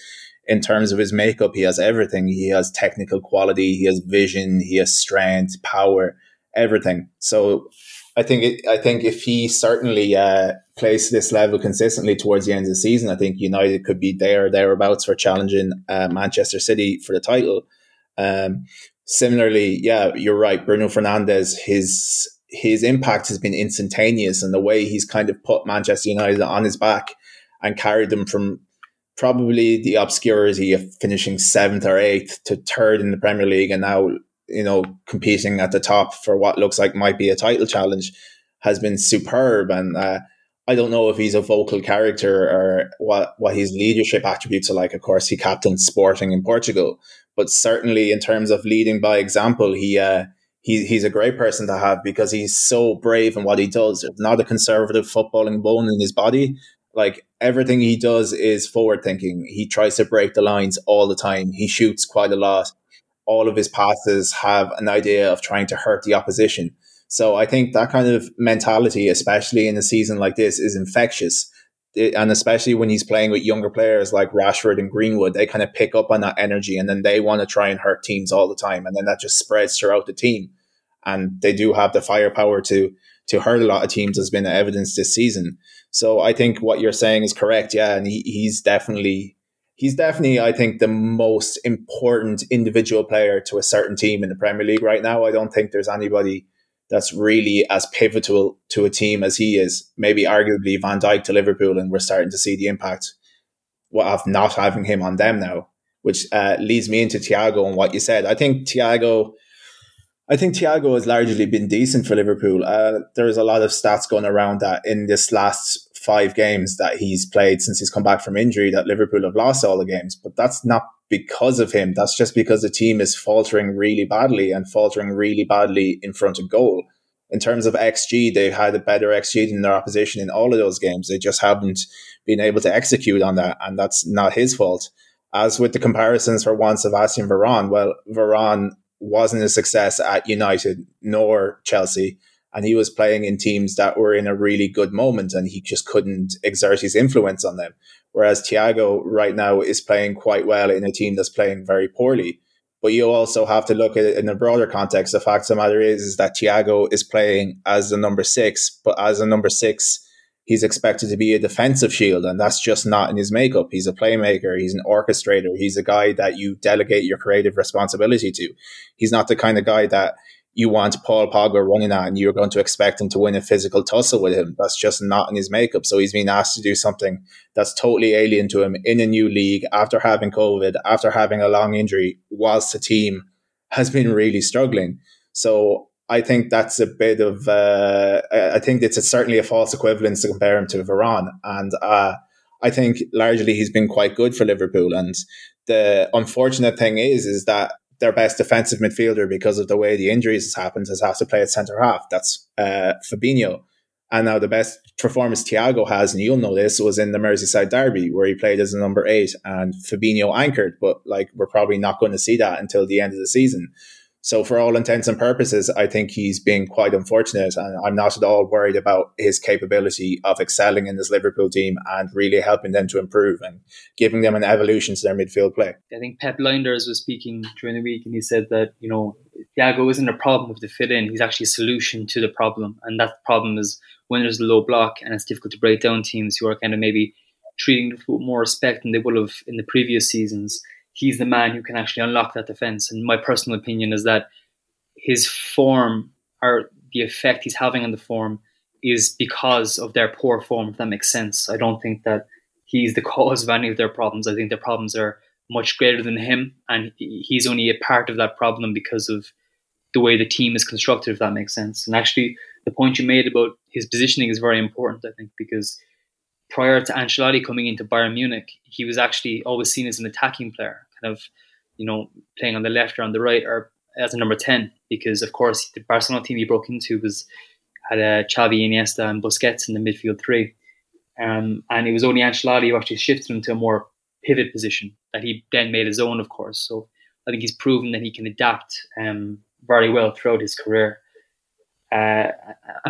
in terms of his makeup, he has everything. He has technical quality, he has vision, he has strength, power, everything. So I think it, I think if he certainly uh, plays this level consistently towards the end of the season, I think United could be there thereabouts for challenging uh, Manchester City for the title. Um, similarly, yeah, you're right. Bruno Fernandes, his his impact has been instantaneous and the way he's kind of put Manchester United on his back and carried them from probably the obscurity of finishing seventh or eighth to third in the Premier League and now, you know, competing at the top for what looks like might be a title challenge has been superb. And uh, I don't know if he's a vocal character or what, what his leadership attributes are like. Of course, he captained Sporting in Portugal, but certainly in terms of leading by example, he, uh, he, he's a great person to have because he's so brave in what he does. Not a conservative footballing bone in his body. Like everything he does is forward thinking. He tries to break the lines all the time. He shoots quite a lot. All of his passes have an idea of trying to hurt the opposition. So I think that kind of mentality, especially in a season like this, is infectious. and especially when he's playing with younger players like Rashford and Greenwood, they kind of pick up on that energy and then they want to try and hurt teams all the time. And then that just spreads throughout the team. And they do have the firepower to to hurt a lot of teams has been evidence this season. So I think what you're saying is correct. Yeah. And he, he's definitely, he's definitely, I think, the most important individual player to a certain team in the Premier League right now. I don't think there's anybody that's really as pivotal to a team as he is. Maybe arguably Van Dijk to Liverpool, and we're starting to see the impact of not having him on them now, which uh, leads me into Thiago and what you said. I think Thiago I think Thiago has largely been decent for Liverpool. Uh, there's a lot of stats going around that in this last five games that he's played since he's come back from injury that Liverpool have lost all the games. But that's not because of him. That's just because the team is faltering really badly and faltering really badly in front of goal. In terms of XG, they've had a better XG than their opposition in all of those games. They just haven't been able to execute on that, and that's not his fault. As with the comparisons for once Juan Sebastian Veron, well, Veron wasn't a success at United nor Chelsea. And he was playing in teams that were in a really good moment and he just couldn't exert his influence on them. Whereas Thiago right now is playing quite well in a team that's playing very poorly. But you also have to look at it in a broader context. The fact of the matter is, is that Thiago is playing as the number six, but as a number six, he's expected to be a defensive shield, and that's just not in his makeup. He's a playmaker, he's an orchestrator, he's a guy that you delegate your creative responsibility to. He's not the kind of guy that you want Paul Pogba running at and you're going to expect him to win a physical tussle with him. That's just not in his makeup. So he's being asked to do something that's totally alien to him in a new league after having COVID, after having a long injury, whilst the team has been really struggling. So I think that's a bit of. Uh, I think it's a, certainly a false equivalence to compare him to Veron, and uh, I think largely he's been quite good for Liverpool. And the unfortunate thing is, is that their best defensive midfielder, because of the way the injuries has happened, has had to play at centre half. That's uh, Fabinho. And now the best performance Thiago has, and you'll know this, was in the Merseyside derby where he played as a number eight and Fabinho anchored. But like we're probably not going to see that until the end of the season. So for all intents and purposes, I think he's being quite unfortunate and I'm not at all worried about his capability of excelling in this Liverpool team and really helping them to improve and giving them an evolution to their midfield play. I think Pep Lijnders was speaking during the week and he said that, you know, Thiago isn't a problem with the fit in, he's actually a solution to the problem. And that problem is when there's a low block and it's difficult to break down teams who are kind of maybe treating with more respect than they would have in the previous seasons he's the man who can actually unlock that defense. And my personal opinion is that his form or the effect he's having on the form is because of their poor form, if that makes sense. I don't think that he's the cause of any of their problems. I think their problems are much greater than him, and he's only a part of that problem because of the way the team is constructed, if that makes sense. And actually, the point you made about his positioning is very important, I think, because prior to Ancelotti coming into Bayern Munich, he was actually always seen as an attacking player, kind of, you know, playing on the left or on the right or as a number 10, because of course the Barcelona team he broke into was had a uh, Xavi, Iniesta and Busquets in the midfield three. Um, and it was only Ancelotti who actually shifted him to a more pivot position that he then made his own, of course. So I think he's proven that he can adapt um, very well throughout his career. Uh,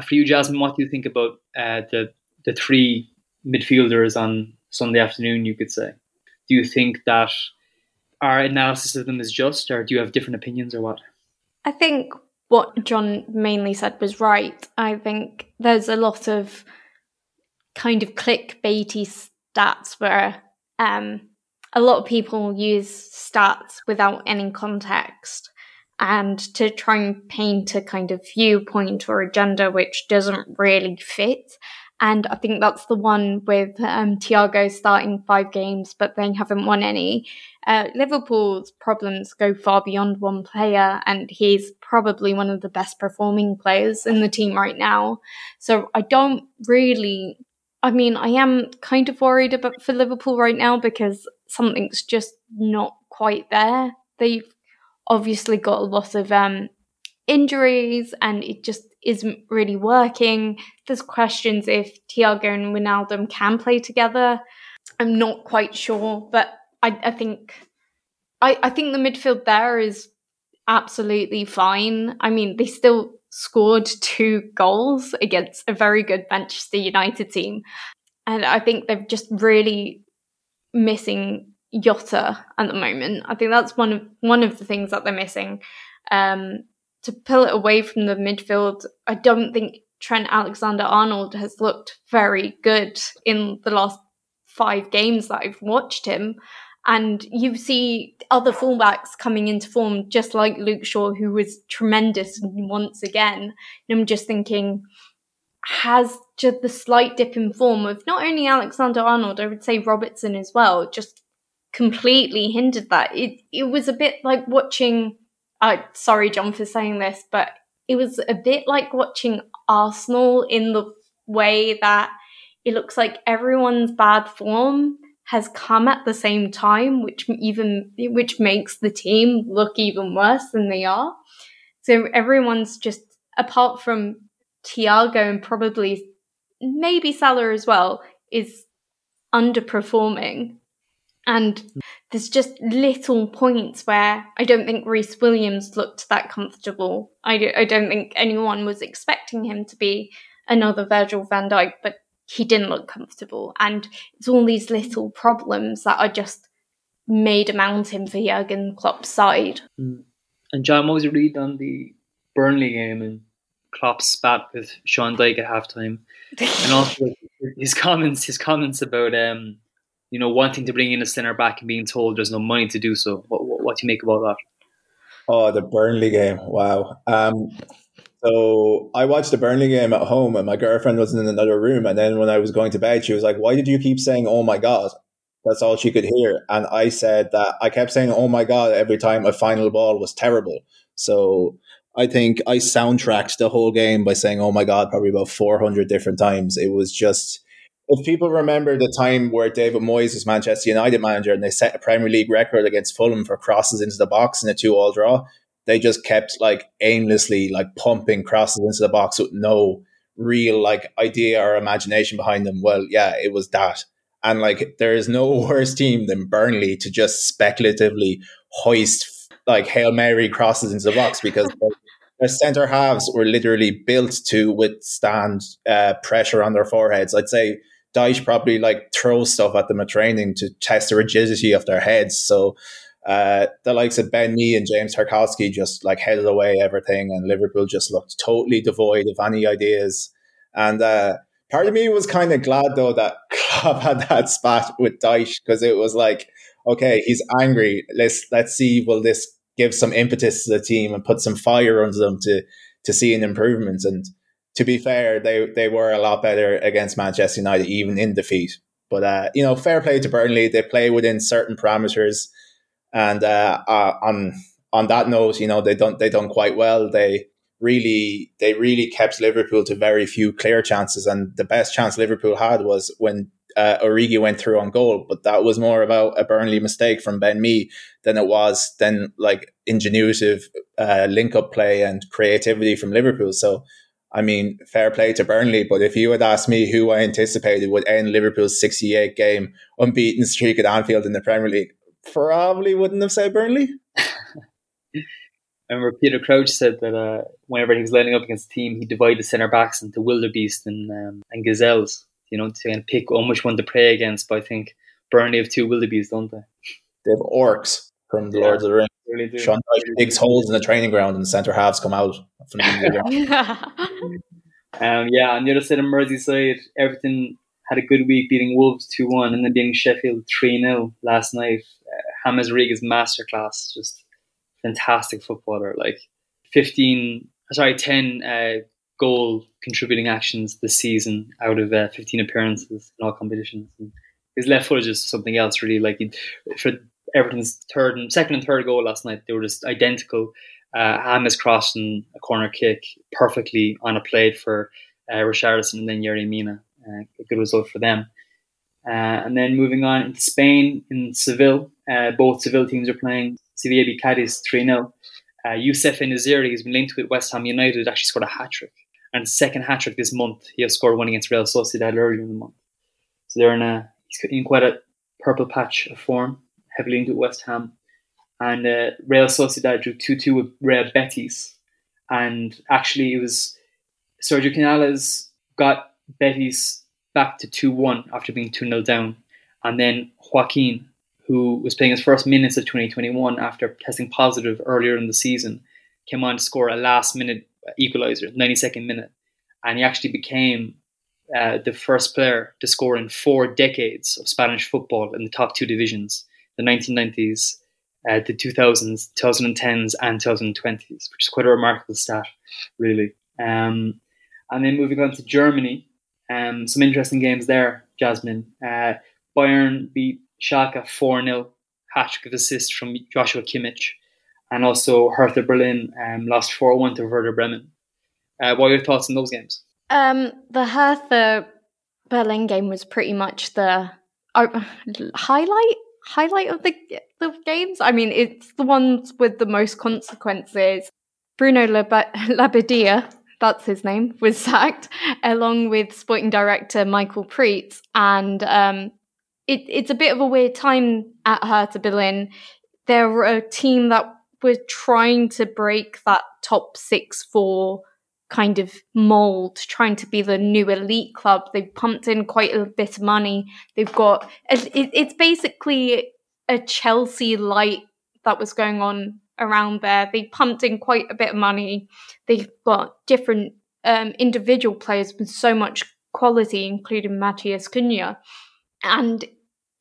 for you, Jasmine, what do you think about uh, the the three midfielders on Sunday afternoon, you could say. Do you think that our analysis of them is just, or do you have different opinions, or what? I think what John mainly said was right. I think there's a lot of kind of clickbaity stats where um, a lot of people use stats without any context and to try and paint a kind of viewpoint or agenda which doesn't really fit. And I think that's the one with um, Thiago starting five games, but they haven't won any. Uh, Liverpool's problems go far beyond one player, and he's probably one of the best performing players in the team right now. So I don't really. I mean, I am kind of worried about for Liverpool right now because something's just not quite there. They've obviously got a lot of um, injuries and it just isn't really working. There's questions if Thiago and Wijnaldum can play together. I'm not quite sure, but I, I think I, I think the midfield there is absolutely fine. I mean, they still scored two goals against a very good Manchester United team. And I think they're just really missing Jota at the moment. I think that's one of one of the things that they're missing. Um, to pull it away from the midfield, I don't think Trent Alexander Arnold has looked very good in the last five games that I've watched him. And you see other fullbacks coming into form, just like Luke Shaw, who was tremendous once again. And I'm just thinking, has just the slight dip in form of not only Alexander Arnold, I would say Robertson as well, just completely hindered that. It it was a bit like watching. Uh, sorry, John, for saying this, but it was a bit like watching Arsenal in the way that it looks like everyone's bad form has come at the same time, which even which makes the team look even worse than they are. So everyone's just apart from Thiago and probably maybe Salah as well is underperforming and there's just little points where I don't think Rhys Williams looked that comfortable. I, do, I don't think anyone was expecting him to be another Virgil van Dijk, but he didn't look comfortable. And it's all these little problems that are just made a mountain for Jurgen Klopp's side. Mm. And John, what was your read on the Burnley game and Klopp's spat with Sean Dyche at halftime? and also his comments, his comments about um, you know, wanting to bring in a centre back and being told there's no money to do so. What, what, what do you make about that? Oh, the Burnley game! Wow. Um, so I watched the Burnley game at home, and my girlfriend was in another room. And then when I was going to bed, she was like, "Why did you keep saying, oh my god?" That's all she could hear. And I said that I kept saying, "Oh my god!" every time a final ball was terrible. So I think I soundtracked the whole game by saying, "Oh my god," probably about four hundred different times. It was just if people remember the time where David Moyes was Manchester United manager and they set a Premier League record against Fulham for crosses into the box in a two-all draw, they just kept like aimlessly like pumping crosses into the box with no real like idea or imagination behind them. Well, yeah, it was that. And like there is no worse team than Burnley to just speculatively hoist like Hail Mary crosses into the box because their centre halves were literally built to withstand uh, pressure on their foreheads. I'd say Dyche probably like throws stuff at them at training to test the rigidity of their heads. So uh, the likes of Ben Mee and James Tarkowski just like headed away everything, and Liverpool just looked totally devoid of any ideas. And uh, part of me was kind of glad though that Klopp had that spat with Dyche because it was like, okay, he's angry. Let's let's see, will this give some impetus to the team and put some fire under them to to see an improvement? And to be fair, they they were a lot better against Manchester United, even in defeat. But uh, you know, fair play to Burnley. They play within certain parameters, and uh, uh, on on that note, you know, they don't they done quite well. They really they really kept Liverpool to very few clear chances, and the best chance Liverpool had was when uh, Origi went through on goal, but that was more about a Burnley mistake from Ben Mee than it was then like ingenuitive uh, link up play and creativity from Liverpool. So I mean, fair play to Burnley, but if you had asked me who I anticipated would end Liverpool's 68 game unbeaten streak at Anfield in the Premier League, probably wouldn't have said Burnley. I remember Peter Crouch said that uh, whenever he was lining up against a team, he divided the centre backs into wildebeest and um, and gazelles, you know, to kind of pick on which one to play against. But I think Burnley have two wildebeest, don't they? They have orcs from the yeah, Lords of the Rings. Really Sean Dyche digs holes in the training ground and the centre halves come out. um, yeah, on the other side of Merseyside, Everton had a good week beating Wolves 2 1 and then beating Sheffield 3 0 last night. Uh, James masterclass, just fantastic footballer. Like 15, sorry, 10 uh, goal contributing actions this season out of uh, 15 appearances in all competitions. And his left foot is just something else, really. Like for Everton's third and second and third goal last night, they were just identical. Uh, James crossing a corner kick perfectly on a plate for uh, and then Yerry Mina. Uh, a good result for them. Uh, and then moving on into Spain in Seville, uh, both Seville teams are playing. Sevilla beat Cadiz 3 0. Uh, Youssef En-Nesyri has been linked with West Ham United, actually scored a hat trick. And second hat trick this month. He has scored one against Real Sociedad earlier in the month. So they're in a in quite a purple patch of form, heavily linked with West Ham. And uh, Real Sociedad drew 2 2 with Real Betis. And actually, it was Sergio Canales got Betis back to 2 1 after being 2 0 down. And then Joaquin, who was playing his first minutes of 2021 after testing positive earlier in the season, came on to score a last minute equaliser, 92nd minute. And he actually became uh, the first player to score in four decades of Spanish football in the top two divisions, the 1990s, uh, the 2000s, 2010s, and 2020s, which is quite a remarkable stat, really. Um, and then moving on to Germany, um, some interesting games there, Jasmine. Uh, Bayern beat Schalke 4 0, hat trick of assists from Joshua Kimmich. And also Hertha Berlin um, lost 4 1 to Werder Bremen. Uh, what are your thoughts on those games? Um, the Hertha Berlin game was pretty much the uh, highlight highlight of the the games. I mean, it's the ones with the most consequences. Bruno Labbadia, that's his name, was sacked, along with sporting director Michael Preetz. And um, it, it's a bit of a weird time at Hertha Berlin. They're a team that were trying to break that top six four kind of mold, trying to be the new elite club. They've pumped in quite a bit of money. They've got it, it's basically a Chelsea light that was going on around there. They pumped in quite a bit of money. They've got different um, individual players with so much quality, including Matheus Cunha. And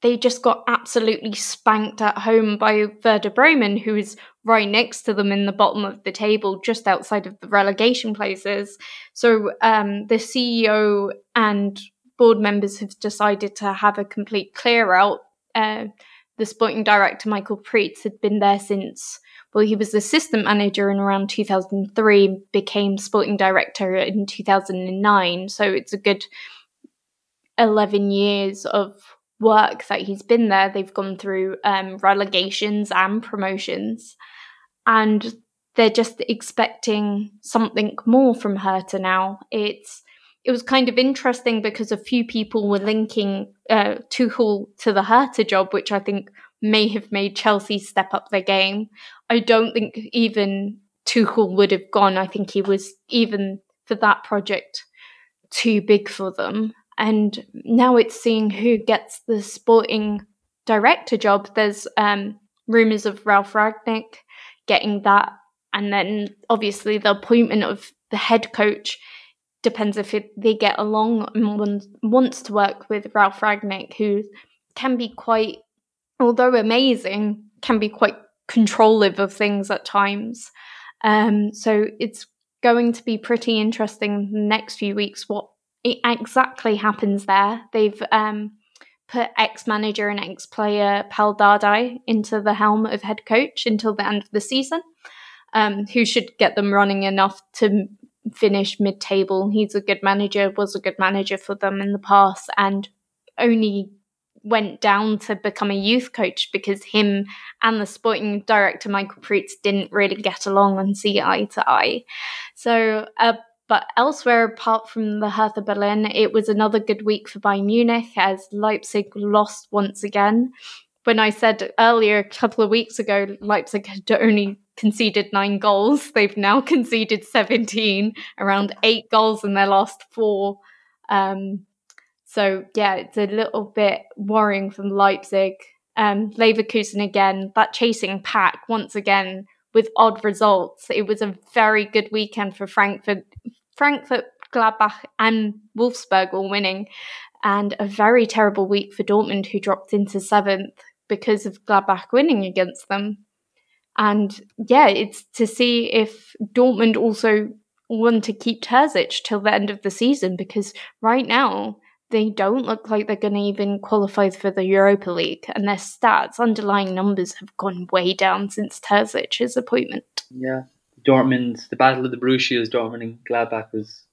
they just got absolutely spanked at home by Werder Bremen, who is right next to them in the bottom of the table, just outside of the relegation places. So um, the CEO and board members have decided to have a complete clear out. Uh, the sporting director, Michael Preetz, had been there since well, he was assistant manager in around 2003, became sporting director in 2009. So it's a good 11 years of work that he's been there. They've gone through um, relegations and promotions, and they're just expecting something more from Hertha now. It's it was kind of interesting because a few people were linking uh, Tuchel to the Hertha job, which I think may have made Chelsea step up their game. I don't think even Tuchel would have gone. I think he was even for that project too big for them. And now it's seeing who gets the sporting director job. There's um, rumors of Ralf Rangnick getting that, and then obviously the appointment of the head coach depends if it, they get along and wants to work with Ralf Rangnick, who can be quite although amazing, can be quite controlling of things at times. Um, so it's going to be pretty interesting the next few weeks what exactly happens there. They've um, put ex manager and ex player Pal Dardai into the helm of head coach until the end of the season, um, who should get them running enough to finish mid table. He's a good manager, was a good manager for them in the past, and only went down to become a youth coach because him and the sporting director Michael Preetz didn't really get along and see eye to eye. So, uh, but elsewhere, apart from the Hertha Berlin, it was another good week for Bayern Munich as Leipzig lost once again. When I said earlier, a couple of weeks ago, Leipzig had only conceded nine goals, they've now conceded 17, around eight goals in their last four. Um, so yeah, it's a little bit worrying from Leipzig. Um, Leverkusen again, that chasing pack once again with odd results. It was a very good weekend for Frankfurt. Frankfurt, Gladbach, and Wolfsburg all winning, and a very terrible week for Dortmund, who dropped into seventh because of Gladbach winning against them. And yeah, it's to see if Dortmund also want to keep Terzic till the end of the season because right now they don't look like they're going to even qualify for the Europa League, and their stats, underlying numbers, have gone way down since Terzic's appointment. Yeah, Dortmund, the battle of the Borussias, Dortmund and Gladbach was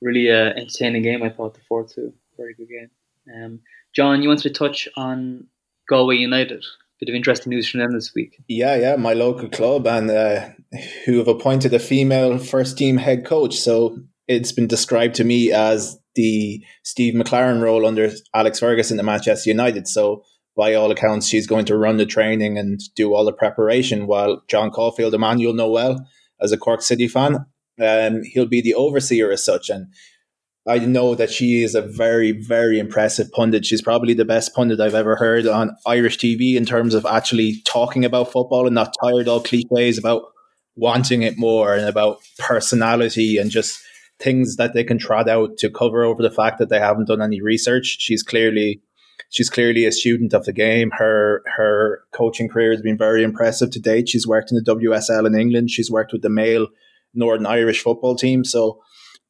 really an entertaining game. I thought the four two, very good game. Um, John, you wanted to touch on Galway United. Bit of interesting news from them this week. Yeah, yeah, my local club, and uh, who have appointed a female first team head coach. So it's been described to me as the Steve McClaren role under Alex Ferguson at Manchester United. So by all accounts, she's going to run the training and do all the preparation, while John Caulfield, Emmanuel Noel, as a Cork City fan, um, he'll be the overseer as such. And I know that she is a very, very impressive pundit. She's probably the best pundit I've ever heard on Irish TV in terms of actually talking about football and not tired all cliches about wanting it more and about personality and just things that they can trot out to cover over the fact that they haven't done any research. She's clearly she's clearly a student of the game. Her her coaching career has been very impressive to date. She's worked in the WSL in England. She's worked with the male Northern Irish football team. So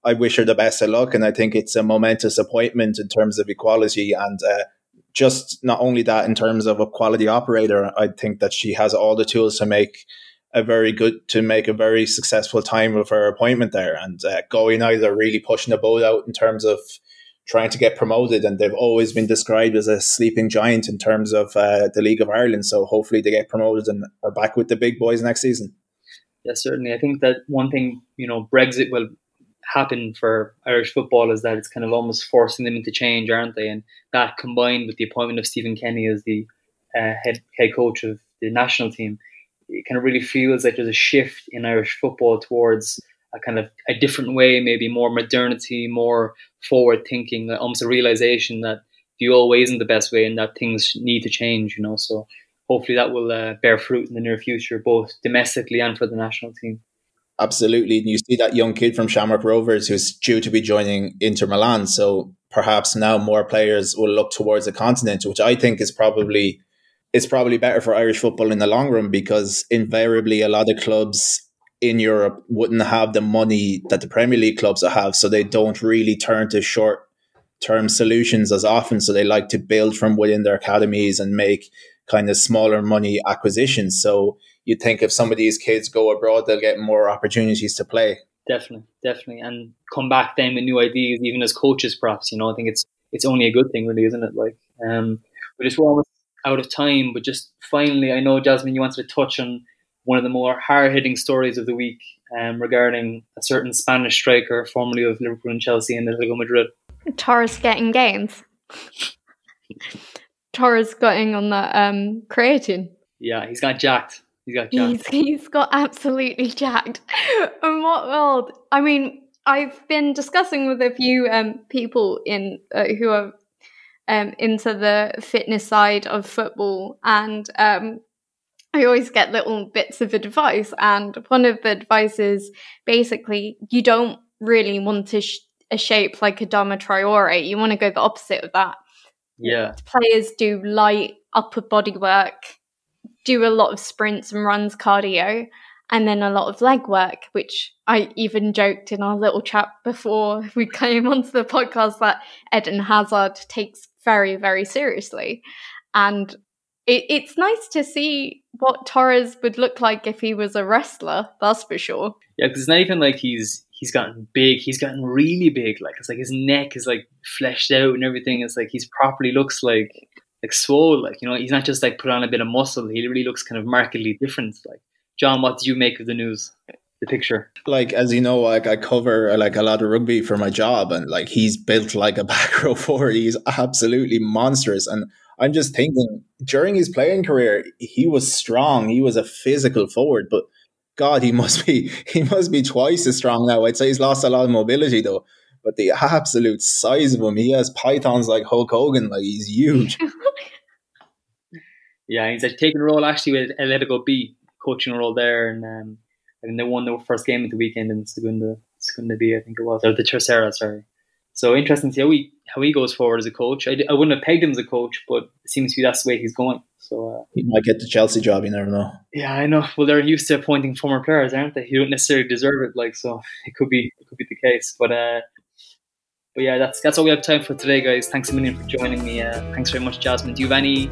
I wish her the best of luck, and I think it's a momentous appointment in terms of equality and. Uh, just not only that in terms of a quality operator, I think that she has all the tools to make a very good to make a very successful time of her appointment there. And uh, Galway United are really pushing the boat out in terms of trying to get promoted, and they've always been described as a sleeping giant in terms of uh, the League of Ireland. So hopefully they get promoted and are back with the big boys next season. Yes, certainly. I think that one thing you know Brexit will happen for Irish football is that it's kind of almost forcing them into change, aren't they? And that combined with the appointment of Stephen Kenny as the uh, head head coach of the national team it kind of really feels like there's a shift in Irish football towards a kind of a different way, maybe more modernity, more forward thinking, almost a realization that the old way isn't the best way and that things need to change, you know. So hopefully that will uh, bear fruit in the near future, both domestically and for the national team. Absolutely. And you see that young kid from Shamrock Rovers who's due to be joining Inter Milan. So perhaps now more players will look towards the continent, which I think is probably it's probably better for Irish football in the long run because invariably a lot of clubs in Europe wouldn't have the money that the Premier League clubs have, so they don't really turn to short term solutions as often. So they like to build from within their academies and make kind of smaller money acquisitions. So you think if some of these kids go abroad, they'll get more opportunities to play. Definitely, definitely, and come back then with new ideas, even as coaches, perhaps. You know, I think it's it's only a good thing, really, isn't it? Like, um, but just we're almost out of time, but just finally, I know Jasmine, you wanted to touch on one of the more hard hitting stories of the week um, regarding a certain Spanish striker, formerly of Liverpool and Chelsea and Atletico Madrid. Torres getting gains. Torres getting on that um, creatine. Yeah, he's got jacked. He's got jacked. He's, he's got absolutely jacked. In what world? I mean, I've been discussing with a few um, people in uh, who are um, into the fitness side of football. And um, I always get little bits of advice. And one of the advice is basically you don't really want to sh- a shape like Adama Traore. You want to go the opposite of that. Yeah. Players do light upper body work, do a lot of sprints and runs, cardio, and then a lot of leg work, which I even joked in our little chat before we came onto the podcast that Eden Hazard takes very, very seriously. And it, it's nice to see what Torres would look like if he was a wrestler, that's for sure. Yeah, because it's not even like he's he's gotten big, he's gotten really big. Like it's like his neck is like fleshed out and everything. It's like he's properly looks like like swole, like you know, he's not just like put on a bit of muscle, he really looks kind of markedly different. Like John, what did you make of the news? the picture. Like as you know, like I cover like a lot of rugby for my job, and like he's built like a back row forward. He's absolutely monstrous, and I'm just thinking during his playing career, he was strong. He was a physical forward, but God, he must be he must be twice as strong now. I'd say he's lost a lot of mobility though. But the absolute size of him, he has pythons like Hulk Hogan. Like he's huge. yeah, he's like taking a role actually with Atletico B, coaching a role there, and um, and they won their first game at the weekend in Segunda, Segunda B, I think it was, or the Tercera, sorry. So interesting to see how he how he goes forward as a coach. I, I wouldn't have pegged him as a coach, but it seems to be that's the way he's going. So uh, he might get the Chelsea job. You never know. Yeah, I know. Well, they're used to appointing former players, aren't they? You don't necessarily deserve it, like so. It could be it could be the case, but uh, but yeah, that's that's all we have time for today, guys. Thanks a million for joining me. Uh, thanks very much, Jasmine. Do you have any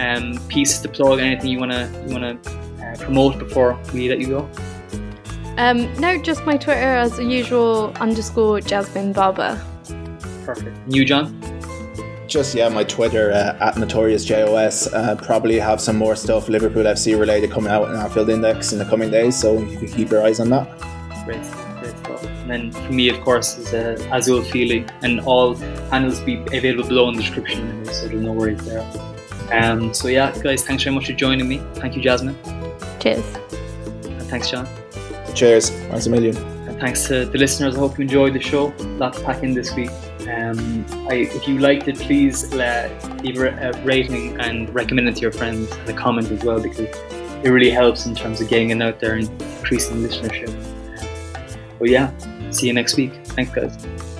um, pieces to plug? Anything you wanna you wanna uh, promote before we let you go? Um, no, just my Twitter as usual underscore Jasmine Barber. Perfect. You, John? Just yeah, my Twitter uh, at notorious jos. Uh, probably have some more stuff Liverpool FC related coming out in Anfield Index in the coming days, so you can keep your eyes on that. Great, great stuff. And then for me, of course, is uh, Azul Feely, and all handles be available below in the description, so there's no worries there. Um, so yeah, guys, thanks very much for joining me. Thank you, Jasmine. Cheers. And thanks, John. Cheers. Thanks a million. And thanks to the listeners. I hope you enjoyed the show. Lots to pack in this week. Um, I, if you liked it, please uh, leave a rating and recommend it to your friends and a comment as well because it really helps in terms of getting it out there and increasing listenership. But yeah, see you next week. Thanks, guys.